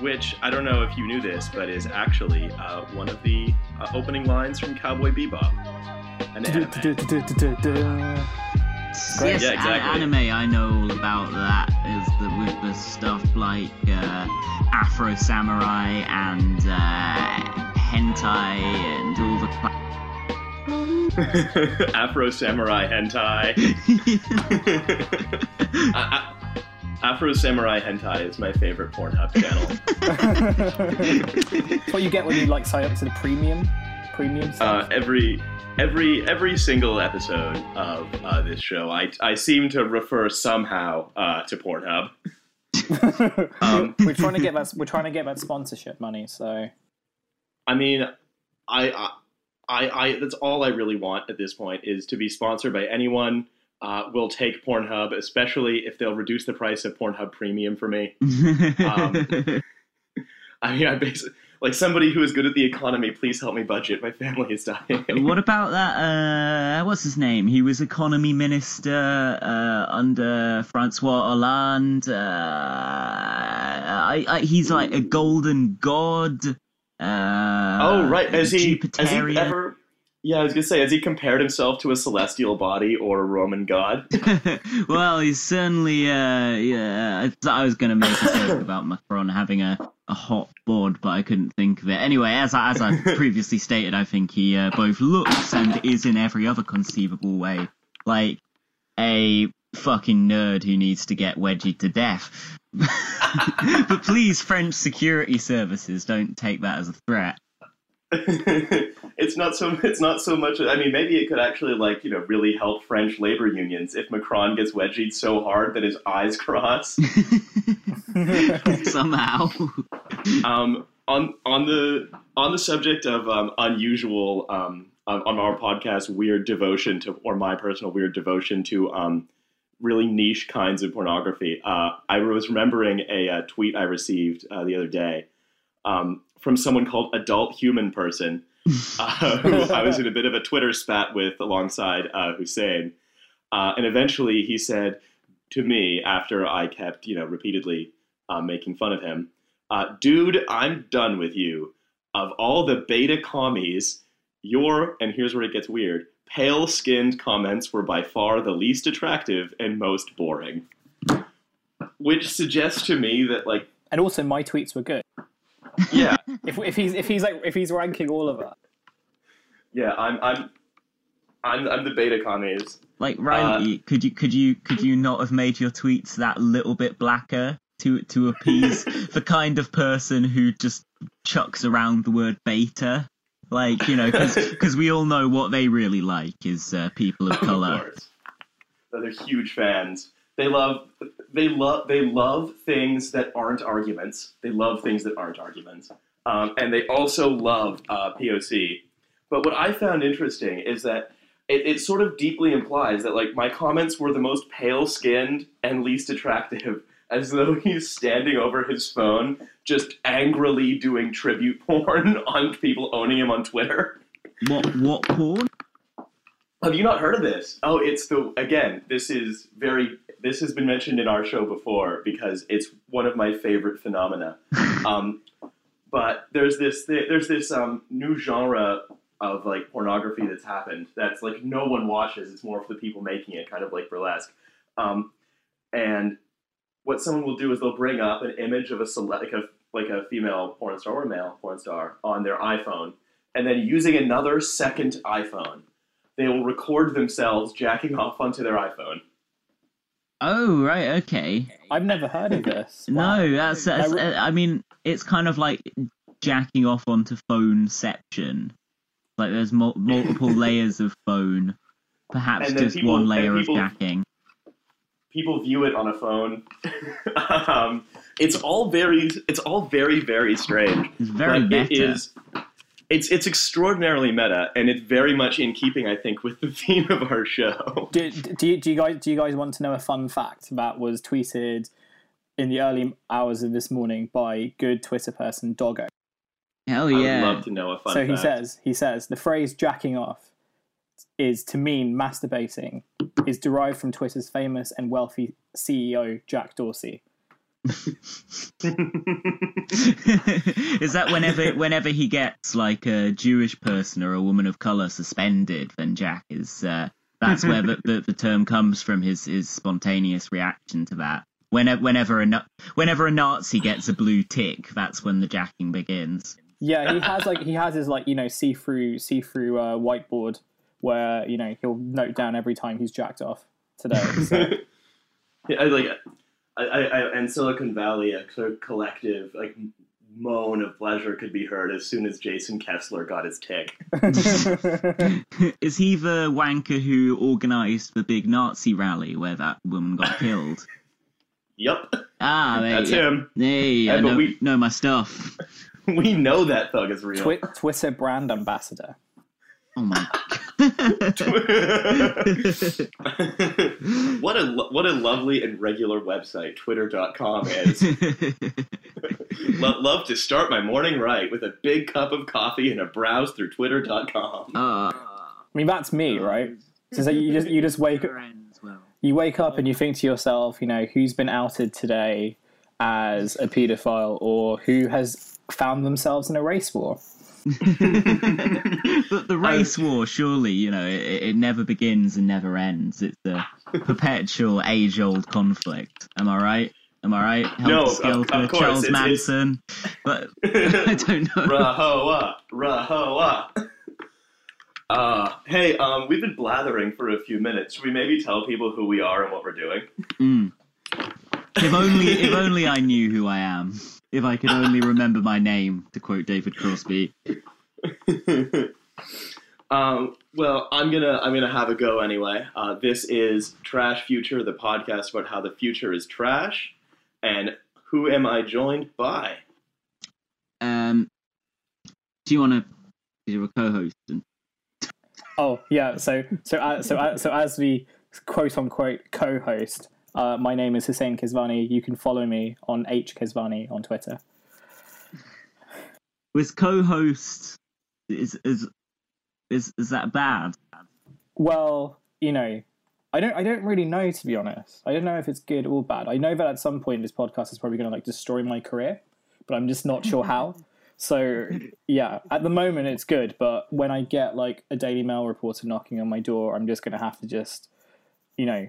Which I don't know if you knew this, but is actually uh, one of the uh, opening lines from Cowboy Bebop, an anime. Great. Yes, Yeah, a- exactly. anime I know all about that is the with the stuff like uh, Afro Samurai and uh, hentai and all the. Cla- Afro Samurai Hentai. A- a- Afro Samurai Hentai is my favorite Pornhub channel. It's what you get when you like sign up to the premium, premium uh, every every every single episode of uh, this show, I I seem to refer somehow uh, to Pornhub. um, we're trying to get that. We're trying to get that sponsorship money. So I mean, I, I I I that's all I really want at this point is to be sponsored by anyone. Uh, will take Pornhub, especially if they'll reduce the price of Pornhub Premium for me. Um, I mean, I basically like somebody who is good at the economy. Please help me budget. My family is dying. what about that? Uh, what's his name? He was economy minister uh, under Francois Hollande. Uh, I, I, he's like a golden god. Uh, Oh right, has he, has he ever? Yeah, I was gonna say, has he compared himself to a celestial body or a Roman god? well, he's certainly. Uh, yeah, I, I was going to make a joke about Macron having a, a hot board, but I couldn't think of it. Anyway, as I, as I previously stated, I think he uh, both looks and is in every other conceivable way like a fucking nerd who needs to get wedgied to death. but please, French security services, don't take that as a threat. it's not so. It's not so much. I mean, maybe it could actually, like, you know, really help French labor unions if Macron gets wedgied so hard that his eyes cross. Somehow. um, on on the on the subject of um, unusual um, on, on our podcast, weird devotion to, or my personal weird devotion to um, really niche kinds of pornography. Uh, I was remembering a, uh tweet I received uh, the other day um, from someone called Adult Human Person, uh, who I was in a bit of a Twitter spat with alongside uh, Hussein, uh, and eventually he said to me after I kept, you know, repeatedly uh, making fun of him, uh, "Dude, I'm done with you. Of all the beta commies, your and here's where it gets weird." Pale skinned comments were by far the least attractive and most boring. Which suggests to me that, like, and also my tweets were good. Yeah, If, if he's if he's like if he's ranking all of us, yeah, I'm, I'm, I'm, I'm the beta commies. Like Riley, could you could you could you not have made your tweets that little bit blacker to to appease the kind of person who just chucks around the word beta? Like you know, because we all know what they really like is uh, people of Of color. course. They're huge fans. They love they love they love things that aren't arguments. They love things that aren't arguments, um, and they also love uh, POC. But what I found interesting is that it, it sort of deeply implies that like my comments were the most pale skinned and least attractive, as though he's standing over his phone, just angrily doing tribute porn on people owning him on Twitter. What what porn? Have you not heard of this? Oh, it's the again. This is very. This has been mentioned in our show before because it's one of my favorite phenomena. Um, but there's this there's this um, new genre of like pornography that's happened that's like no one watches. It's more for the people making it, kind of like burlesque. Um, and what someone will do is they'll bring up an image of a select like a like a female porn star or a male porn star on their iPhone, and then using another second iPhone they will record themselves jacking off onto their iPhone. Oh right, okay. I've never heard of this. Wow. No, that's, that's I re- I mean, it's kind of like jacking off onto phoneception. Like there's mul- multiple layers of phone, perhaps just people- one layer people- of jacking. People view it on a phone. um, it's all very, it's all very, very strange. It's very but meta. It is. It's it's extraordinarily meta, and it's very much in keeping, I think, with the theme of our show. Do, do, you, do you guys do you guys want to know a fun fact that was tweeted in the early hours of this morning by good Twitter person Doggo. Hell I yeah. would love to know a fun fact. so he says he says the phrase "jacking off" is to mean masturbating is derived from Twitter's famous and wealthy CEO Jack Dorsey. Is that whenever whenever he gets like a Jewish person or a woman of color suspended, then Jack is uh, that's where the, the, the term comes from his his spontaneous reaction to that. Whenever whenever a whenever a Nazi gets a blue tick, that's when the jacking begins. Yeah, he has like he has his like you know see through see through uh, whiteboard where you know he'll note down every time he's jacked off today. So. Yeah, I like I, I, I and Silicon Valley, a sort of collective like moan of pleasure could be heard as soon as Jason Kessler got his tick. is he the wanker who organised the big Nazi rally where that woman got killed? Yep, Ah, there that's you him. Hey, Yeah, I but know, we- know my stuff. We know that thug is real. Twi- Twitter brand ambassador. Oh my. what a lo- what a lovely and regular website Twitter.com is. Lo- love to start my morning right with a big cup of coffee and a browse through Twitter.com. uh, I mean, that's me, right? So, so you just you just wake up you wake up and you think to yourself, you know, who's been outed today as a paedophile or who has found themselves in a race war? but the race war, surely, you know, it, it never begins and never ends. It's a perpetual, age-old conflict. Am I right? Am I right? Helter No, of- of course, Charles it's- it's- Manson. But I don't know. Rahowa, Rahowa. Uh, hey, um, we've been blathering for a few minutes. Should we maybe tell people who we are and what we're doing? Mm. If only, if only I knew who I am. If I could only remember my name, to quote David Crosby. um, well, I'm gonna I'm gonna have a go anyway. Uh, this is Trash Future, the podcast about how the future is trash, and who am I joined by? Um, do you want to? You're a co-host. And, Oh yeah, so so uh, so uh, so as the quote unquote co-host, uh, my name is Hussein Kesvani. You can follow me on H Kesvani on Twitter. with co-host, is is is is that bad? Well, you know, I don't I don't really know to be honest. I don't know if it's good or bad. I know that at some point this podcast is probably going to like destroy my career, but I'm just not sure how. So yeah, at the moment it's good, but when I get like a Daily Mail reporter knocking on my door, I'm just going to have to just, you know,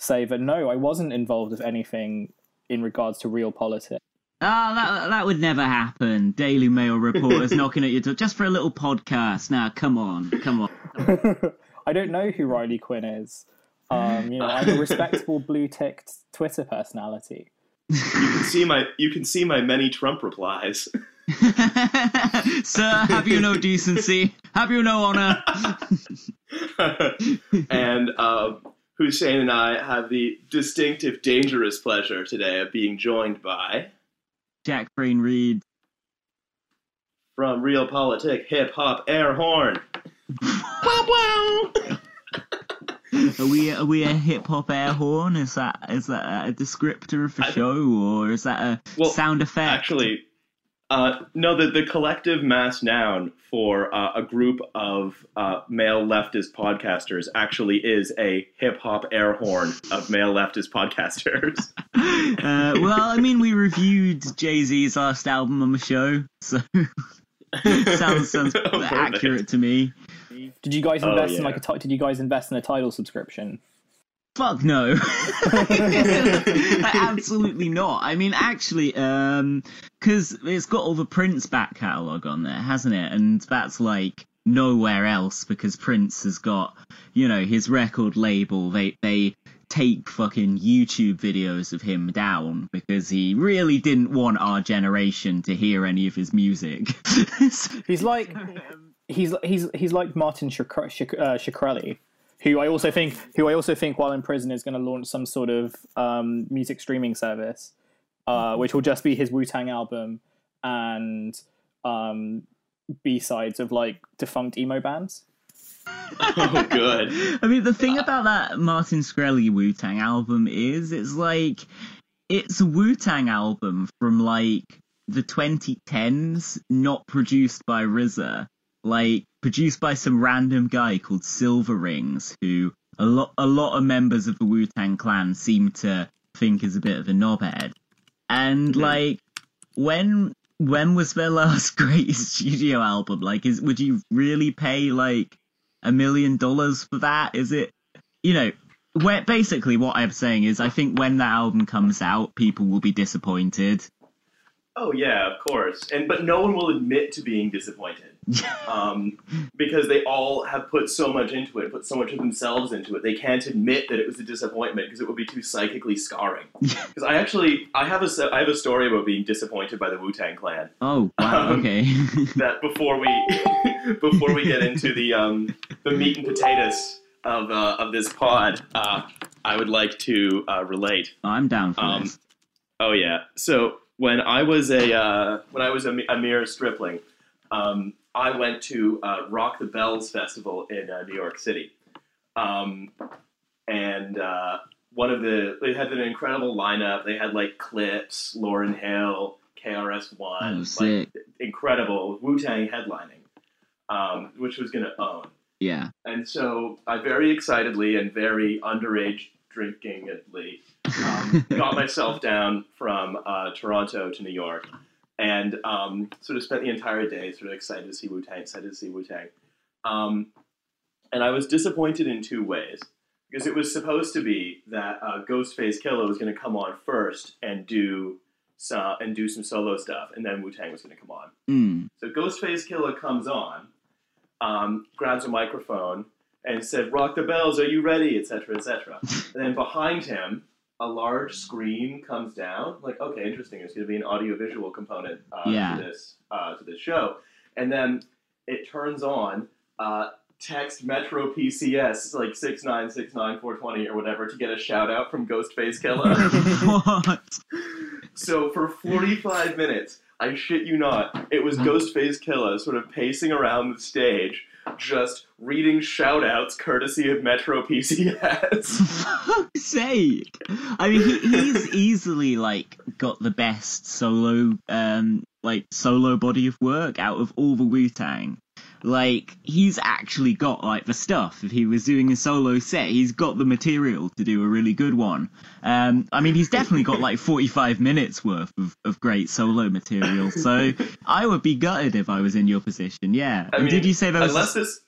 say that no, I wasn't involved with anything in regards to real politics. Ah, that that would never happen. Daily Mail reporters knocking at your door just for a little podcast. Now, come on, come on. I don't know who Riley Quinn is. Um, you know, I'm a respectable blue ticked Twitter personality. You can see my you can see my many Trump replies. Sir, have you no decency? Have you no honor? and uh, Hussein and I have the distinctive, dangerous pleasure today of being joined by Jack Brain Reed. from Real Politic Hip Hop Air Horn. Are we are we a hip hop air horn? Is that is that a descriptor of the I- show, or is that a Well, sound effect? Actually, uh, no, the, the collective mass noun for uh, a group of uh, male leftist podcasters actually is a hip hop air horn of male leftist podcasters. uh, well, I mean, we reviewed Jay Z's last album on the show, so sounds sounds Oh, accurate to me. Did you guys Oh, invest in like a? Did you guys invest in a Tidal subscription? Fuck no. Absolutely not. I mean, actually, um, because it's got all the Prince back catalogue on there, hasn't it? And that's like nowhere else because Prince has got, you know, his record label. They they take fucking YouTube videos of him down because he really didn't want our generation to hear any of his music. He's like he's he's he's like Martin Shak- uh, Shkreli, who I also think who I also think while in prison is going to launch some sort of um, music streaming service, uh, which will just be his Wu Tang album and um, B sides of like defunct emo bands. oh, good. I mean, the thing about that Martin Shkreli Wu Tang album is, it's like it's a Wu Tang album from like the 2010s, not produced by RZA, like produced by some random guy called Cilvaringz, who a lot a lot of members of the Wu Tang Clan seem to think is a bit of a knobhead. And Mhm. like when when was their last great studio album? Like, is would you really pay like a million dollars for that? Is it you know? Where basically what I'm saying is, I think when that album comes out, people will be disappointed. Oh yeah, of course. And but no one will admit to being disappointed. Um, because they all have put so much into it, put so much of themselves into it. They can't admit that it was a disappointment because it would be too psychically scarring. Because I actually I have a I have a story about being disappointed by the Wu Tang Clan. Oh wow, Um, okay. That before we before we get into the um, the meat and potatoes of uh, of this pod, uh, I would like to uh, relate. I'm down for Um, this. Oh yeah. So when I was a uh, when I was a, a mere stripling, um, I went to uh, Rock the Bells festival in uh, New York City, um, and uh, one of the they had an incredible lineup. They had like Clipse, Lauryn Hill, KRS One, Oh, like incredible Wu Tang headlining, um, which was going to own. Yeah. And so I very excitedly and very underage drinkingly um, got myself down from uh, Toronto to New York and um, sort of spent the entire day sort of excited to see Wu Tang, excited to see Wu Tang. Um, and I was disappointed in two ways. Because it was supposed to be that uh, Ghostface Killah was going to come on first and do some, and do some solo stuff, and then Wu Tang was going to come on. Mm. So Ghostface Killah comes on, um, grabs a microphone, and said, "Rock the bells, are you ready?" etc., etc. and then behind him, a large screen comes down. Like, okay, interesting. There's going to be an audiovisual component uh, Yeah. to this uh, to this show, and then it turns on. Uh, Text Metro PCS like six nine six nine four twenty or whatever to get a shout out from Ghostface Killah. what? So for 45 minutes, I shit you not, it was Ghostface Killah sort of pacing around the stage, just reading shout outs courtesy of Metro PCS. sake. I mean, he, he's easily like got the best solo, um, like solo body of work out of all the Wu Tang. Like he's actually got like the stuff. If he was doing a solo set, he's got the material to do a really good one. Um, I mean, he's definitely got like forty-five minutes worth of, of great solo material. So I would be gutted if I was in your position. Yeah. I and mean, did you say was? Unless a, this,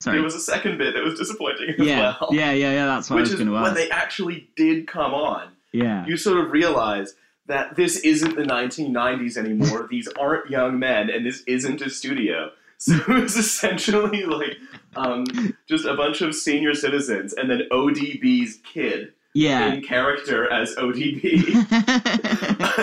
sorry. there was a second bit that was disappointing as yeah, well. yeah, yeah, yeah. That's what I Which was is going to when they actually did come on, Yeah. you sort of realize that this isn't the 1990s anymore. These aren't young men, and this isn't a studio. So it was essentially like um, just a bunch of senior citizens, and then ODB's kid Yeah. in character as ODB.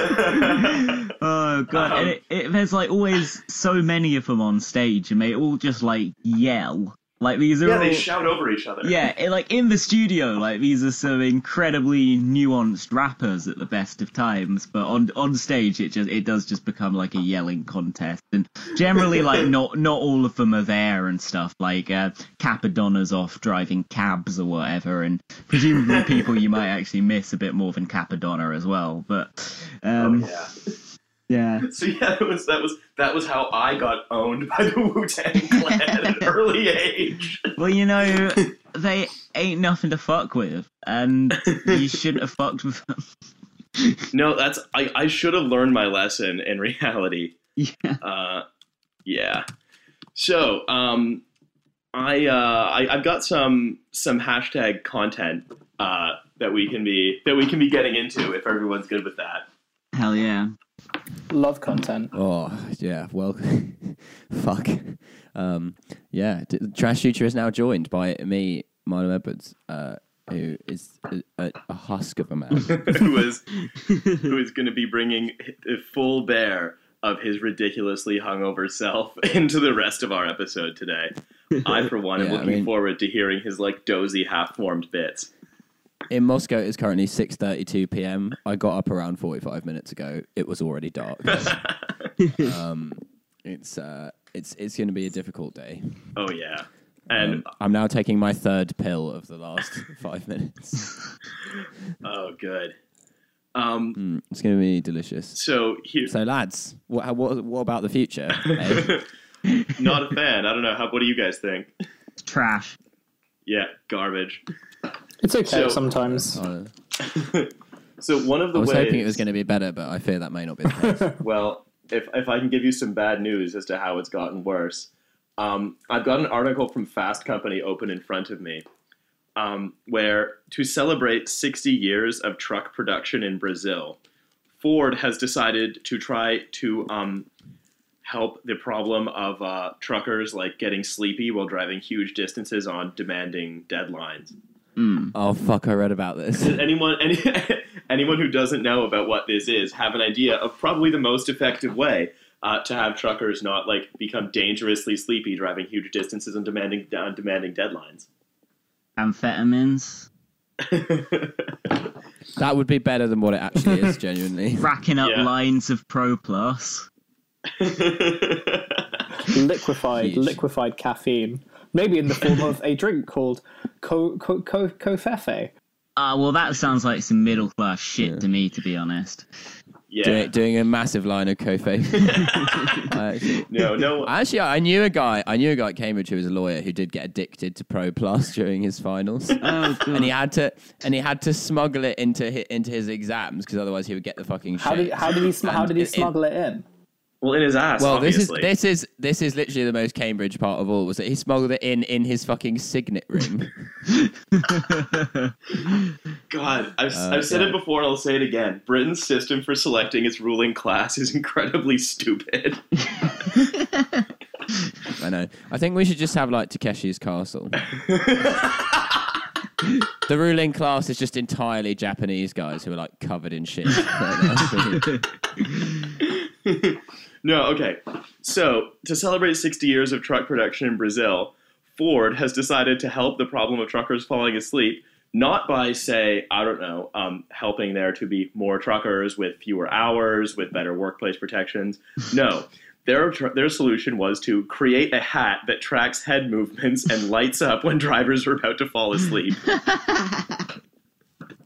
oh god! Um, and it, it, there's like always so many of them on stage, and they all just like yell. Like these are yeah, all. they shout over each other. yeah, like in the studio, like these are some incredibly nuanced rappers at the best of times, but on on stage, it just it does just become like a yelling contest, and generally, like not not all of them are there and stuff. Like uh, Cappadonna's off driving cabs or whatever, and presumably people you might actually miss a bit more than Cappadonna as well. But Oh, um, yeah. Yeah. So yeah, that was that was that was how I got owned by the Wu Tang Clan at an early age. Well, you know, they ain't nothing to fuck with, and you shouldn't have fucked with them. No, that's I, I should have learned my lesson in reality. Yeah. Uh, yeah. So, um, I, uh, I I've got some some hashtag content uh, that we can be that we can be getting into if everyone's good with that. Hell yeah. Love content. Oh yeah, well, fuck. Um, yeah, D- Trash Future is now joined by me, Milo Edwards, uh, who is a, a, a husk of a man. who is who is going to be bringing a full bear of his ridiculously hungover self into the rest of our episode today. I, for one, am Yeah, I looking mean- forward to hearing his like dozy, half-formed bits. In Moscow, it's currently six thirty-two p.m. I got up around forty-five minutes ago. It was already dark. um, it's uh, it's it's going to be a difficult day. Oh yeah, and Um, I'm now taking my third pill of the last five minutes. oh good. Um, Mm, it's going to be delicious. so here, So, lads, what, what, what about the future? eh? not a fan. I don't know. How? What do you guys think? Trash. Yeah, garbage. It's okay So- sometimes. So one of the ways. I the was ways. hoping it was going to be better, but I fear that may not be the case. Well, if if I can give you some bad news as to how it's gotten worse, um, I've got an article from Fast Company open in front of me, um, where to celebrate 60 years of truck production in Brazil, Ford has decided to try to um, help the problem of uh, truckers like getting sleepy while driving huge distances on demanding deadlines. Mm. oh, fuck, I read about this. Does anyone any, anyone who doesn't know about what this is have an idea of probably the most effective way uh, to have truckers not like become dangerously sleepy driving huge distances and demanding uh, demanding deadlines? Amphetamines. That would be better than what it actually is, genuinely. Racking up Yeah. lines of Pro Plus. liquefied, Huge. liquefied caffeine, maybe in the form of a drink called co co co covfefe. Ah, well, that sounds like some middle class shit Yeah. to me, to be honest. yeah. doing, doing a massive line of Kofe. I actually, no, no. actually, I knew a guy. I knew a guy at Cambridge who was a lawyer who did get addicted to Pro Plus during his finals, Oh, and he had to and he had to smuggle it into hi- into his exams because otherwise he would get the fucking. How did how did he sm- how did he it- it- smuggle it in? Well, in his ass. Well, this is this is this is literally the most Cambridge part of all. Was that he smuggled it in in his fucking signet ring? God, I've, Uh, I've said yeah. it before and I'll say it again. Britain's system for selecting its ruling class is incredibly stupid. I know. I think we should just have like Takeshi's Castle. the ruling class is just entirely Japanese guys who are like covered in shit. No, okay. So, to celebrate 60 years of truck production in Brazil, Ford has decided to help the problem of truckers falling asleep, not by, say, I don't know, um, helping there to be more truckers with fewer hours, with better workplace protections. No. Their, their solution was to create a hat that tracks head movements and lights up when drivers are about to fall asleep.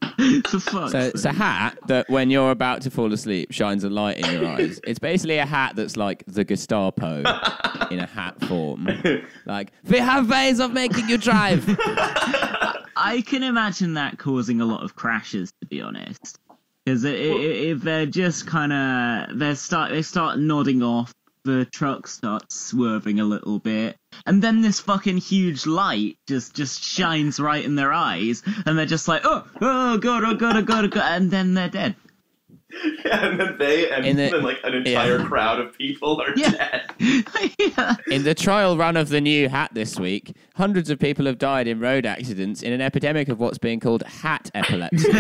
For fuck's so it's a hat that when you're about to fall asleep shines a light in your eyes. It's basically a hat that's like the Gestapo in a hat form. Like, we have ways of making you drive. I can imagine that causing a lot of crashes, to be honest. Because if they're just kind of they start they start nodding off, the truck starts swerving a little bit, and then this fucking huge light just just shines right in their eyes, and they're just like, oh, oh god, oh god, oh god, oh god, and then they're dead. Yeah, and then they and In the- then like an entire yeah. crowd of people are Yeah. dead. yeah. In the trial run of the new hat this week, hundreds of people have died in road accidents in an epidemic of what's being called hat epilepsy.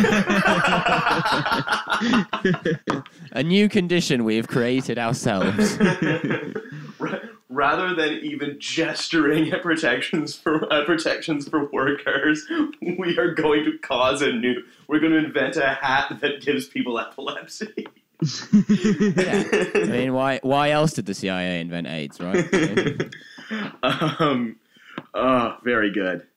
a new condition we have created ourselves. Ra- Rather than even gesturing at protections for uh, protections for workers, we are going to cause a new. We're going to invent a hat that gives people epilepsy. I mean, why why else did the CIA invent AIDS, right? um, oh, very good.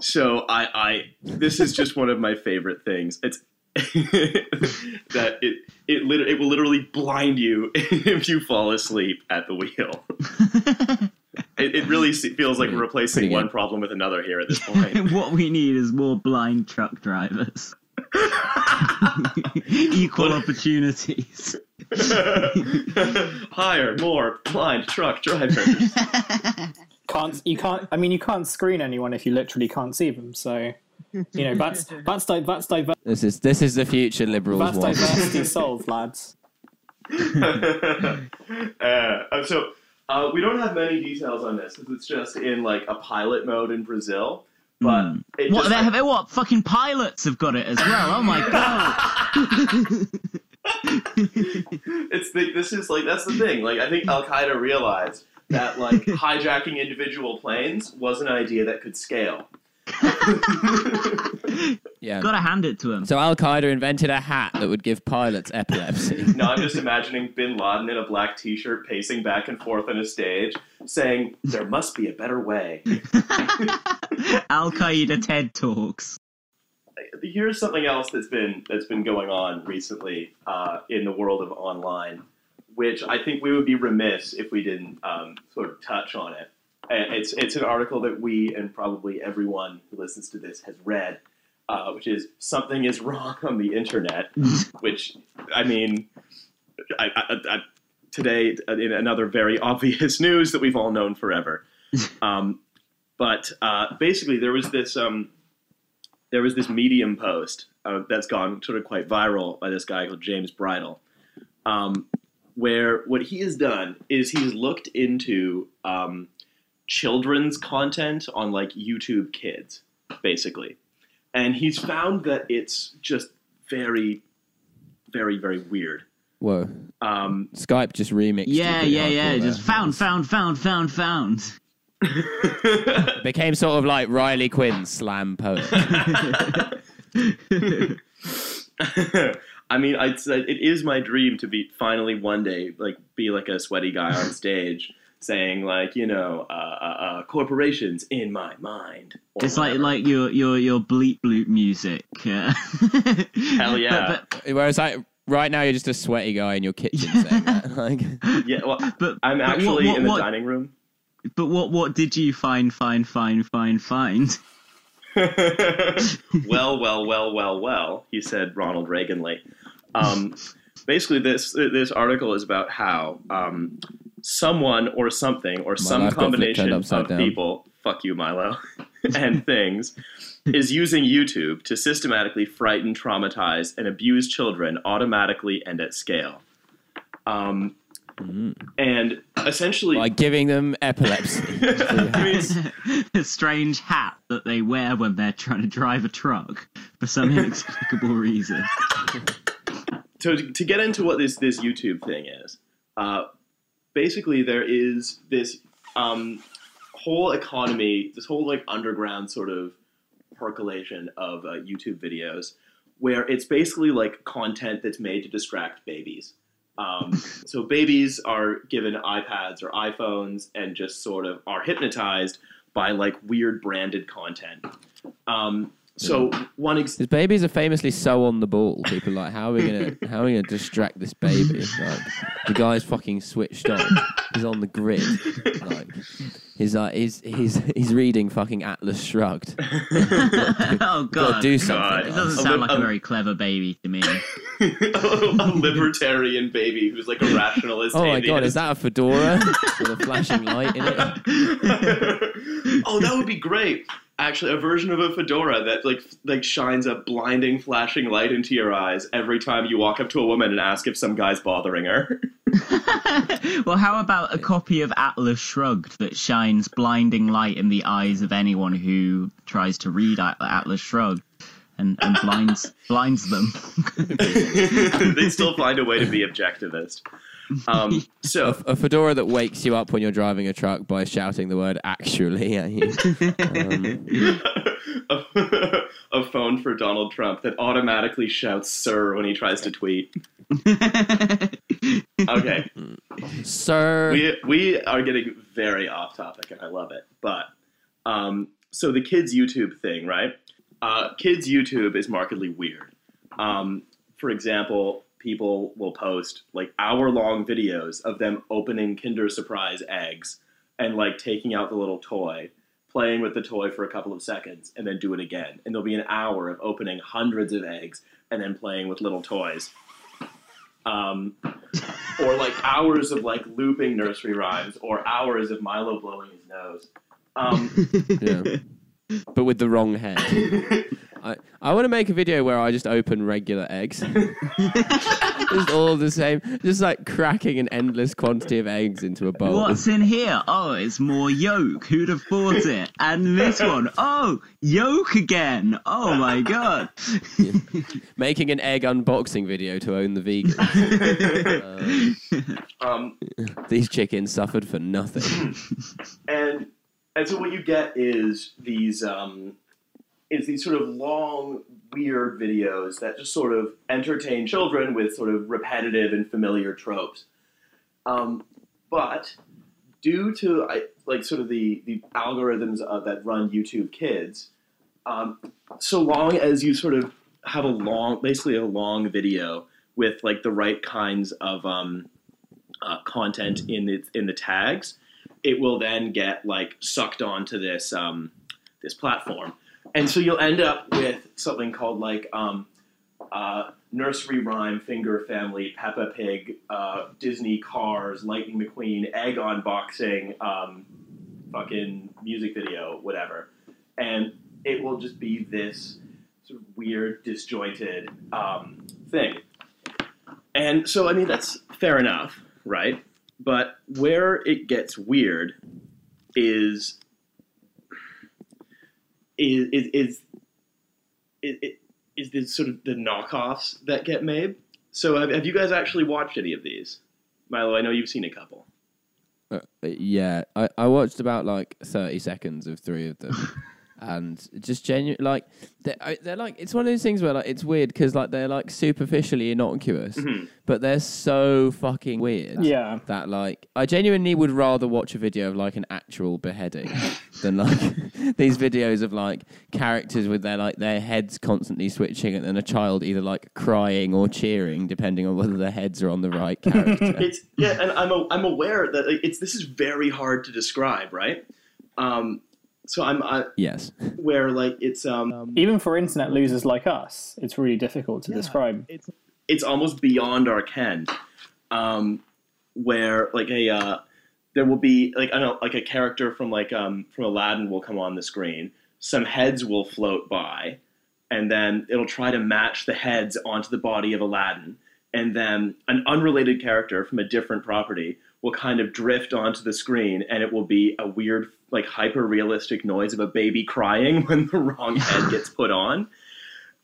So I, I, this is just one of my favorite things. It's that it it lit- it will literally blind you if you fall asleep at the wheel. it, it really feels like we're replacing pretty good. one problem with another here at this point. what we need is more blind truck drivers. Equal opportunities. Hire more blind truck drivers. Can't you can't? I mean, you can't screen anyone if you literally can't see them. So, you know, that's that's di- that's diver- this is this is the future liberals that's want. diversity solved, lads. uh, so uh, we don't have many details on this because it's just in like a pilot mode in Brazil. But Hmm. it What just, they have? What fucking pilots have got it as well? Oh my god! it's the, this is like that's the thing. Like I think Al Qaeda realized that like hijacking individual planes was an idea that could scale. Yeah. Gotta hand it to him. So Al Qaeda invented a hat that would give pilots epilepsy. no, I'm just imagining Bin Laden in a black T-shirt pacing back and forth on a stage, saying, "There must be a better way." Al Qaeda TED talks. here's something else that's been that's been going on recently uh, in the world of online, which I think we would be remiss if we didn't um, sort of touch on it. It's it's an article that we and probably everyone who listens to this has read, uh, which is something is wrong on the internet. which I mean, I, I, I, today in another very obvious news that we've all known forever. Um, but uh, basically, there was this um, there was this Medium post uh, that's gone sort of quite viral by this guy called James Bridle, um, where what he has done is he's looked into um, children's content on like YouTube Kids, basically, and he's found that it's just very, very, very weird. Whoa. Um, Skype just remixed. Yeah, yeah, yeah. hardcore Just found, found, found, found, found. Became sort of like Riley Quinn's slam poet. I mean, I'd say it is my dream to be finally one day like be like a sweaty guy on stage saying like you know uh, uh, uh, corporations in my mind. It's like whatever. like your your your bleep bloop music. Uh, Hell yeah. But, Whereas like right now you're just a sweaty guy in your kitchen saying that. Like yeah. Well, but I'm but what- actually what, in the what, dining room. But what what did you find? Find find find find. well, well, well, well, well, he said Ronald Reaganly. Um, basically, this this article is about how um, someone or something or some life got combination of down. people, fuck you, Milo, and things, is using YouTube to systematically frighten, traumatize, and abuse children automatically and at scale. Um, And essentially, like giving them epilepsy. I mean, a strange hat that they wear when they're trying to drive a truck for some inexplicable reason. so to, to get into what this this YouTube thing is, uh, basically there is this um, whole economy, this whole like underground sort of percolation of uh, YouTube videos, where it's basically like content that's made to distract babies. Um, so babies are given iPads or iPhones and just sort of are hypnotized by like weird branded content. Um, so one ex- His babies are famously so on the ball. People are like, how are we gonna how are we gonna distract this baby? Like, the guy's fucking switched on. He's on the grid. Like, he's like he's he's he's reading fucking Atlas Shrugged. oh god, do something. God. guys. doesn't A sound li- like a a- very clever baby to me. a libertarian baby who's like a rationalist. Oh my god, is that a fedora with a flashing light in it? oh, that would be great. Actually, a version of a fedora that like like shines a blinding, flashing light into your eyes every time you walk up to a woman and ask if some guy's bothering her. well, how about a copy of Atlas Shrugged that shines blinding light in the eyes of anyone who tries to read Atlas Shrugged and, and blinds blinds them? they still find a way to be objectivist. Um, so A fedora that wakes you up when you're driving a truck by shouting the word "actually" at you. Um, a, a phone for Donald Trump that automatically shouts "Sir" when he tries to tweet. Okay, Sir, we we are getting very off topic, and I love it. But um, so the kids YouTube thing, right? Uh, kids YouTube is markedly weird. Um, for example, people will post like hour long videos of them opening Kinder Surprise eggs and like taking out the little toy, playing with the toy for a couple of seconds, and then do it again. And there'll be an hour of opening hundreds of eggs and then playing with little toys. Um, or like hours of like looping nursery rhymes, or hours of Milo blowing his nose. Um, yeah. but with the wrong head. I, I want to make a video where I just open regular eggs. just all the same. Just like cracking an endless quantity of eggs into a bowl. What's in here? Oh, it's more yolk. Who'd have thought it? And this one, oh, yolk again. Oh my god. Making an egg unboxing video to own the vegan. um, These chickens suffered for nothing. and and so what you get is these um, is these sort of long weird videos that just sort of entertain children with sort of repetitive and familiar tropes. Um, but due to like sort of the the algorithms that run youtube kids um, so long as you sort of have a long, basically a long video with like the right kinds of um, uh, content in the in the tags, it will then get like sucked onto this um, this platform, and so you'll end up with something called like um, uh, nursery rhyme, finger family, Peppa Pig, uh, Disney cars, Lightning McQueen, egg unboxing, um, fucking music video, whatever, and it will just be this sort of weird, disjointed um, thing. And so, I mean, that's fair enough, right? But where it gets weird is is is is, is, is the sort of the knockoffs that get made. So, have, have you guys actually watched any of these? Milo, I know you've seen a couple. Uh, yeah, I, I watched about like thirty seconds of three of them, and just genuine like they're, they're like it's one of those things where like it's weird because like they're like superficially innocuous, Mhm. but they're so fucking weird. Yeah. That like I genuinely would rather watch a video of like an actual beheading than like these videos of like characters with their like their heads constantly switching and then a child either like crying or cheering depending on whether their heads are on the right character. It's yeah, and I'm a, I'm aware that like, it's this is very hard to describe, right? Um, so I'm I, yes. where like it's um Even for internet losers like us, it's really difficult to describe. it's almost beyond our ken. Um, where like a uh, there will be like I don't know like a character from like um from Aladdin will come on the screen. Some heads will float by, and then it'll try to match the heads onto the body of Aladdin, and then an unrelated character from a different property will kind of drift onto the screen, and it will be a weird like hyper realistic noise of a baby crying when the wrong head gets put on.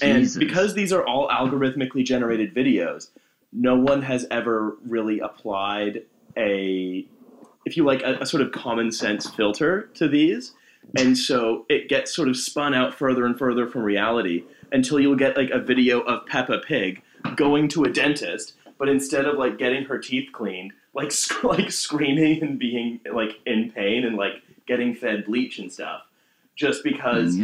And Jesus. because these are all algorithmically generated videos, no one has ever really applied a, if you like, a, a sort of common sense filter to these. And so it gets sort of spun out further and further from reality until you'll get like a video of Peppa Pig going to a dentist, but instead of like getting her teeth cleaned, like sc- like screaming and being like in pain and like getting fed bleach and stuff, just because mm,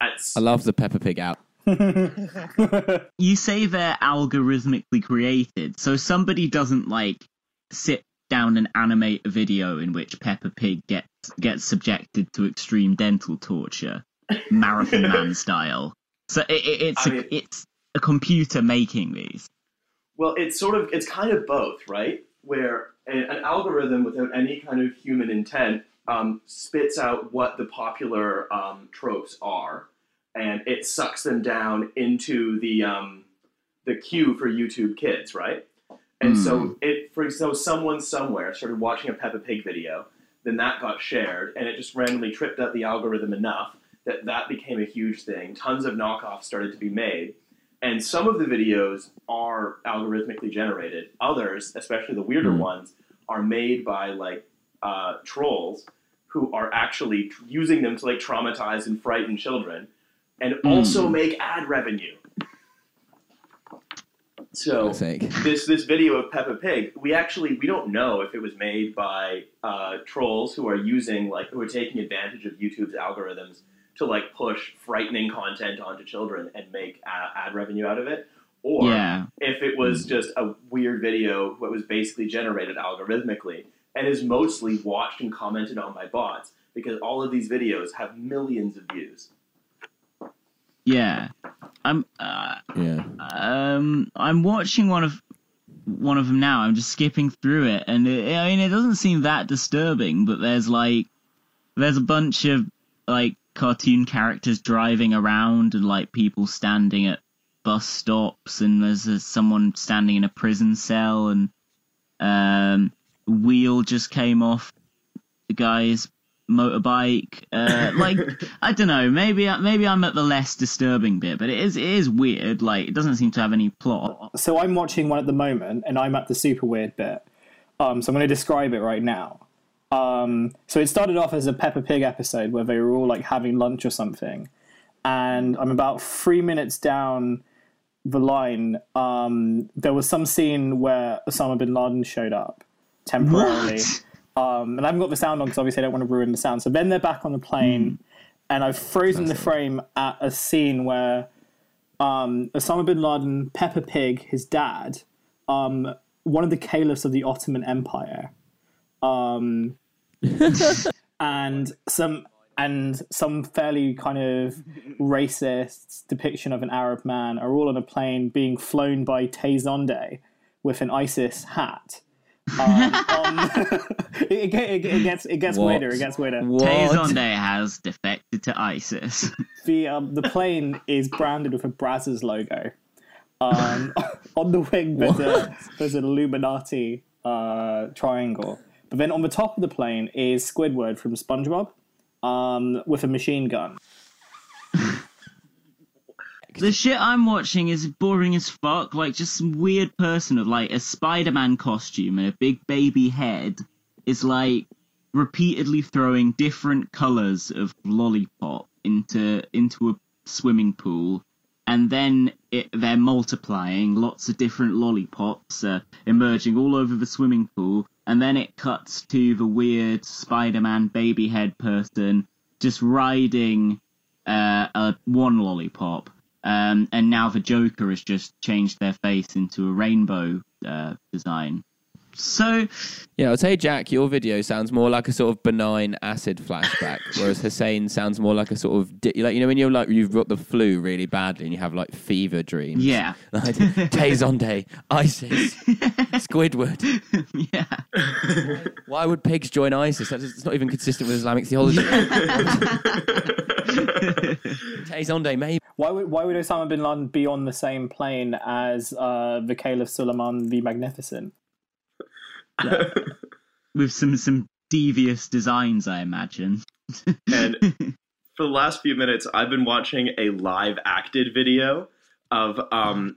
Yeah. at s- I love the Peppa Pig out. You say they're algorithmically created, so somebody doesn't like sit down and animate a video in which Peppa Pig gets gets subjected to extreme dental torture, Marathon Man style. So it, it, it's I a, mean- it's a computer making these. Well, it's sort of it's kind of both, right? Where a, an algorithm without any kind of human intent um, spits out what the popular um, tropes are, and it sucks them down into the um, the queue for YouTube Kids, right? And so it, for example, someone somewhere started watching a Peppa Pig video, then that got shared, and it just randomly tripped up the algorithm enough that that became a huge thing. Tons of knockoffs started to be made, and some of the videos are algorithmically generated. Others, especially the weirder Hmm. ones, are made by like uh, trolls who are actually using them to like traumatize and frighten children, and also make ad revenue. So this this video of Peppa Pig, we actually we don't know if it was made by uh, trolls who are using like who are taking advantage of YouTube's algorithms to like push frightening content onto children and make a- ad revenue out of it, or Yeah. if it was just a weird video that was basically generated algorithmically and is mostly watched and commented on by bots because all of these videos have millions of views. Yeah. I'm uh, Yeah. um I'm watching one of one of them now. I'm just skipping through it, and it, I mean it doesn't seem that disturbing. But there's like there's a bunch of like cartoon characters driving around, and like people standing at bus stops, and there's someone standing in a prison cell, and um, wheel just came off the guy's motorbike. Uh, like I don't know, maybe maybe I'm at the less disturbing bit, but it is it is weird. Like it doesn't seem to have any plot. So I'm watching one at the moment, and I'm at the super weird bit. Um, so I'm going to describe it right now. Um, so it started off as a Peppa Pig episode where they were all like having lunch or something, and I'm about three minutes down the line. Um, there was some scene where Osama bin Laden showed up temporarily. Um, and I haven't got the sound on because obviously I don't want to ruin the sound. So then they're back on the plane, and I've frozen the frame at a scene where um, Osama bin Laden, Peppa Pig, his dad, um, one of the caliphs of the Ottoman Empire, um, and some and some fairly kind of racist depiction of an Arab man are all on a plane being flown by Tay Zonday with an ISIS hat. Um, um, it, it, it, gets it gets What? weirder. It gets weirder. What? Tayzonday has defected to ISIS. the um, the plane is branded with a Brazzers logo. Um, on the wing, there's a there's an Illuminati uh, triangle, but then on the top of the plane is Squidward from SpongeBob um, with a machine gun. the shit I'm watching is boring as fuck. Like just some weird person of like a Spider-Man costume and a big baby head is like repeatedly throwing different colors of lollipop into into a swimming pool and then it, they're multiplying lots of different lollipops uh, emerging all over the swimming pool and then it cuts to the weird spider-man baby head person just riding uh, a one lollipop um, and now the joker has just changed their face into a rainbow uh, design so Yeah, I'll say, Jack, your video sounds more like a sort of benign acid flashback, whereas Hussein sounds more like a sort of di- like you know when you're like you've got the flu really badly and you have like fever dreams. yeah like Tayzonday, ISIS, Squidward. yeah Why would pigs join ISIS? That's it's not even consistent with Islamic theology. Tayzonday, maybe. Why would why would Osama bin Laden be on the same plane as uh, the Caliph Suleiman the Magnificent? with some some devious designs i imagine And for the last few minutes, I've been watching a live acted video of um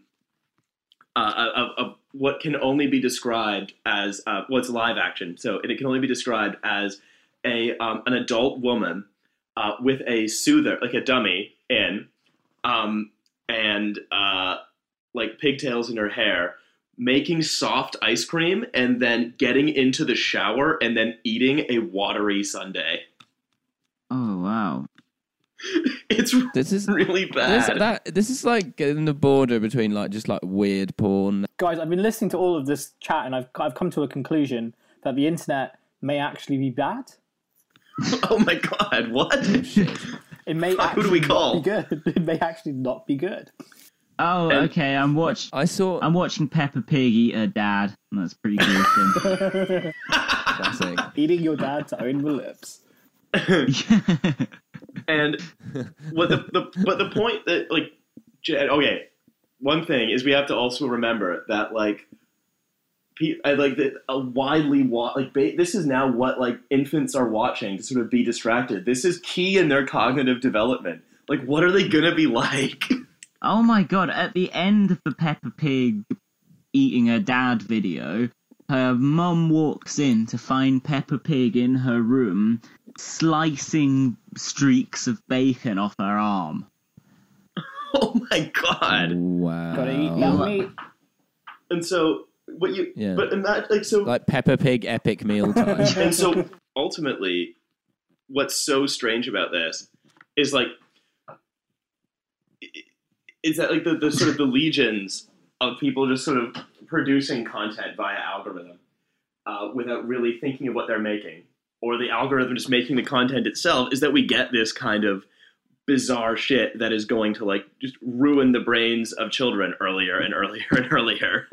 uh, of, of what can only be described as uh, what's live action. So it can only be described as a um, an adult woman uh, with a soother, like a dummy, in, um, and uh, like pigtails in her hair, making soft ice cream, and then getting into the shower and then eating a watery sundae. oh wow It's This is really this, bad. that, this is like in the border between like just like weird porn. Guys, I've been listening to all of this chat and I've I've come to a conclusion that the internet may actually be bad. oh my god, what? Oh, it may Who do actually we not call? be good. It may actually not be good. Oh And- okay i'm watch I saw i'm watching peppa pig eat her dad that's pretty gruesome classic. Eating your dad's own lips. and what the, the but the point that like okay, one thing is we have to also remember that like pe- I like that a widely wa- like ba- this is now what like infants are watching to sort of be distracted. This is key in their cognitive development. Like what are they going to be like? Oh my god, at the end of the Peppa Pig eating her dad video, her mum walks in to find Peppa Pig in her room slicing streaks of bacon off her arm. oh my god. Wow. Gotta eat that meat. And so what you Yeah. but imagine like so Like Peppa Pig epic meal time. and so ultimately what's so strange about this is like is that like the, the sort of the legions of people just sort of producing content via algorithm uh, without really thinking of what they're making or the algorithm just making the content itself is that we get this kind of bizarre shit that is going to like just ruin the brains of children earlier and earlier and earlier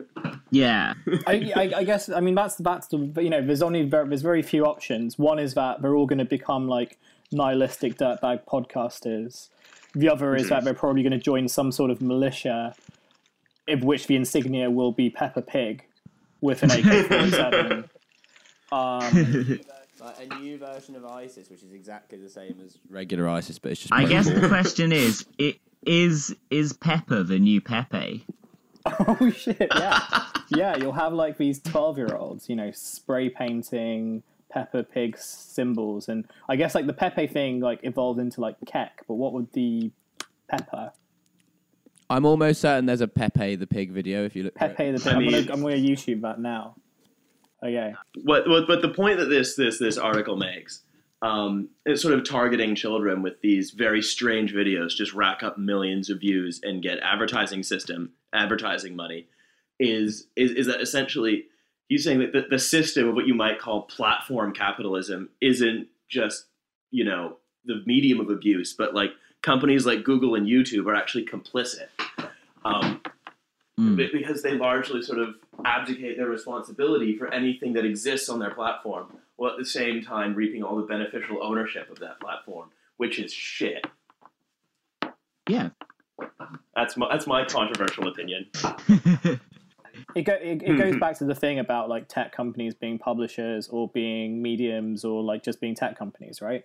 Yeah. I, I, I guess I mean that's that's the you know there's only very, there's very few options. One is that they're all going to become like nihilistic dirtbag podcasters. The other is that they're probably going to join some sort of militia, of which the insignia will be Peppa Pig, with an AK-47. um, Like a new version of ISIS, which is exactly the same as regular ISIS, but it's just. I guess porn. the question is, it is is Peppa the new Pepe? oh shit! Yeah, yeah. You'll have like these twelve-year-olds, you know, spray painting Peppa Pig symbols, and I guess like the Pepe thing like evolved into like Kek. But what would the Peppa? I'm almost certain there's a Pepe the Pig video. If you look. Pepe the I Pig. I'm gonna I'm gonna YouTube that now. Okay. what, what but the point that this this this article makes um, it's sort of targeting children with these very strange videos, just rack up millions of views and get advertising system, advertising money, is is, is that essentially he's saying that the, the system of what you might call platform capitalism isn't just you know the medium of abuse, but like companies like Google and YouTube are actually complicit. Um, Mm. because they largely sort of abdicate their responsibility for anything that exists on their platform, while at the same time reaping all the beneficial ownership of that platform, which is shit. Yeah. That's my that's my controversial opinion. it, go, it, it goes back to the thing about like tech companies being publishers or being mediums or like just being tech companies right?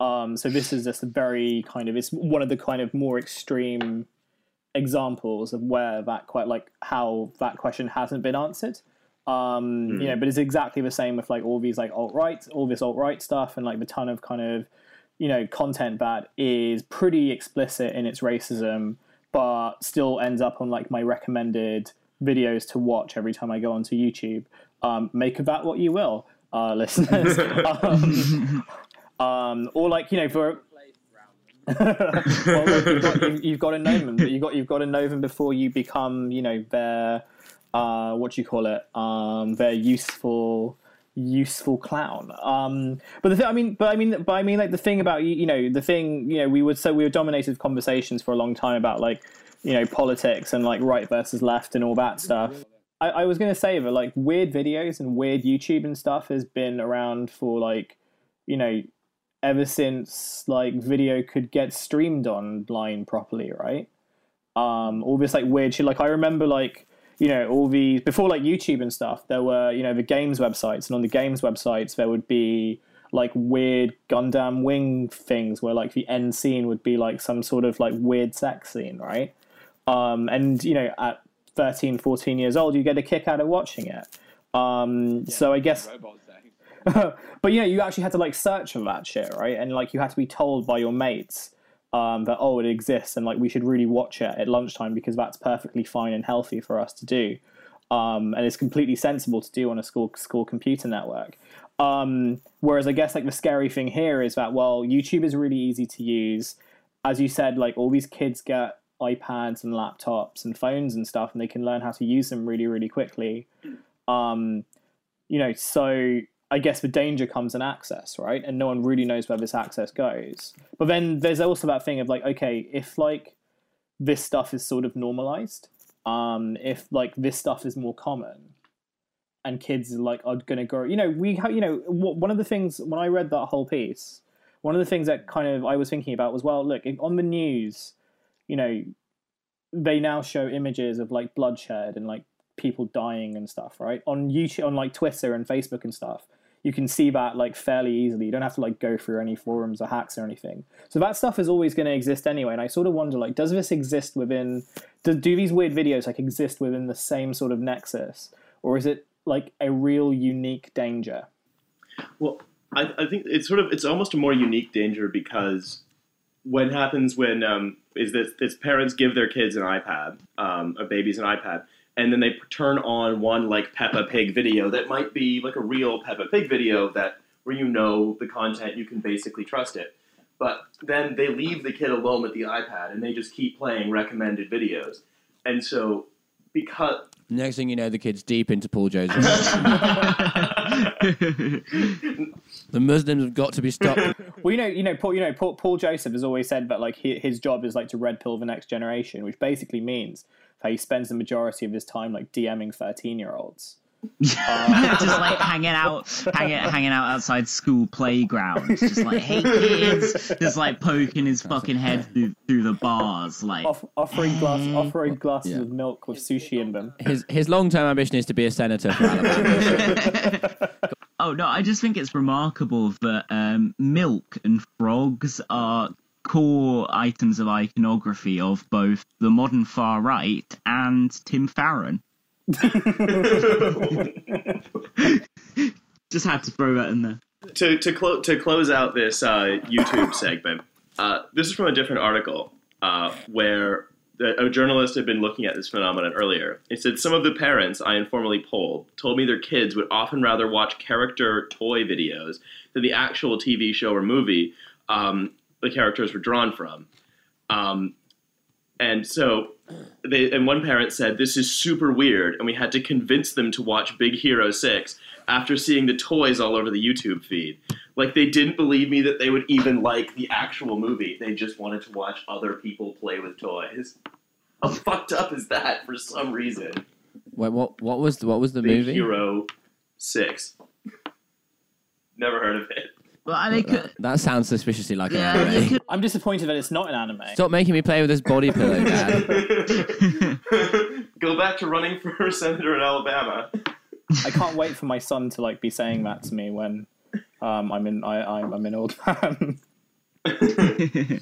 Um, so this is just a very kind of it's one of the kind of more extreme examples of where that quite like how that question hasn't been answered. Um, you know but it's exactly the same with like all these like alt-right all this alt-right stuff and like the ton of kind of you know content that is pretty explicit in its racism but still ends up on like my recommended videos to watch every time I go onto YouTube. Um, make of that what you will, uh, listeners. um, um, or like you know for. well, look, you've, got, you've, you've got to know them. You've got you've got to know them before you become, you know, their uh, what do you call it? Um, their useful useful clown. Um, but the thing, I mean, but I mean, but I mean, like the thing about you, you know, the thing, you know, we would so we were dominated conversations for a long time about like, you know, politics and like right versus left and all that stuff. I, I was to say that like weird videos and weird YouTube and stuff has been around for like, you know, ever since like video could get streamed online properly, right? Um, all this like weird shit. Like I remember like you know all these before like youtube and stuff there were you know the games websites and on the games websites there would be like weird gundam wing things where like the end scene would be like some sort of like weird sex scene right um and you know at 13 14 years old you get a kick out of watching it. Um so i guess but you know you actually had to like search for that shit right? And like you had to be told by your mates um, that oh it exists and like we should really watch it at lunchtime because that's perfectly fine and healthy for us to do. Um, and it's completely sensible to do on a school school computer network. Um, whereas i guess like the scary thing here is that well youtube is really easy to use. As you said like all these kids get ipads and laptops and phones and stuff and they can learn how to use them really really quickly um, you know so I guess the danger comes in access, right? And no one really knows where this access goes. But then there's also that thing of like, okay, if like this stuff is sort of normalized, um, if like this stuff is more common, and kids like are gonna grow, you know, we have. you know, one of the things when I read that whole piece, one of the things that kind of I was thinking about was, well, look, on the news, you know, they now show images of like bloodshed and like people dying and stuff, right? On YouTube, on like Twitter and Facebook and stuff, you can see that like fairly easily. You don't have to like go through any forums or hacks or anything. So that stuff is always going to exist anyway. And I sort of wonder, like, does this exist within? Do, do these weird videos like exist within the same sort of nexus, or is it like a real unique danger? Well, I, I think it's sort of it's almost a more unique danger because what happens when um, is that this parents give their kids an iPad, um, or babies an iPad, and then they turn on one like Peppa Pig video that might be like a real Peppa Pig video that where you know the content, you can basically trust it. But then they leave the kid alone with the iPad and they just keep playing recommended videos. And so because Next thing you know, the kid's deep into Paul Joseph. the Muslims have got to be stopped. Well, you know, you know, Paul, you know, Paul, Paul Joseph has always said that like he, his job is like to red pill the next generation, which basically means that he spends the majority of his time like DMing thirteen year olds. just like hanging out, hanging, hanging out outside school playgrounds, just like hey kids, just like poking his fucking head through, through the bars, like Off, offering glass, Hey. offering glasses Yeah. of milk with sushi in them. His his long term ambition is to be a senator for Alabama. Oh no, I just think it's remarkable that um, milk and frogs are core items of iconography of both the modern far right and Tim Farron. just had to throw that in there. to to, clo- to close out this uh, YouTube segment, uh, this is from a different article uh, where a journalist had been looking at this phenomenon earlier. It said some of the parents I informally polled told me their kids would often rather watch character toy videos than the actual TV show or movie um, the characters were drawn from. Um, and so, they, and one parent said, This is super weird, and we had to convince them to watch Big Hero 6 after seeing the toys all over the YouTube feed. Like, they didn't believe me that they would even like the actual movie. They just wanted to watch other people play with toys. How fucked up is that for some reason? Wait, what? What was the, what was the Big movie? Hero 6. Never heard of it. Well, I think That, that sounds suspiciously like yeah, an anime. could I'm disappointed that it's not an anime. Stop making me play with this body pillow, Dad. Go back to running for senator in Alabama. I can't wait for my son to like be saying that to me when um, I'm in I, I'm, I'm an old man.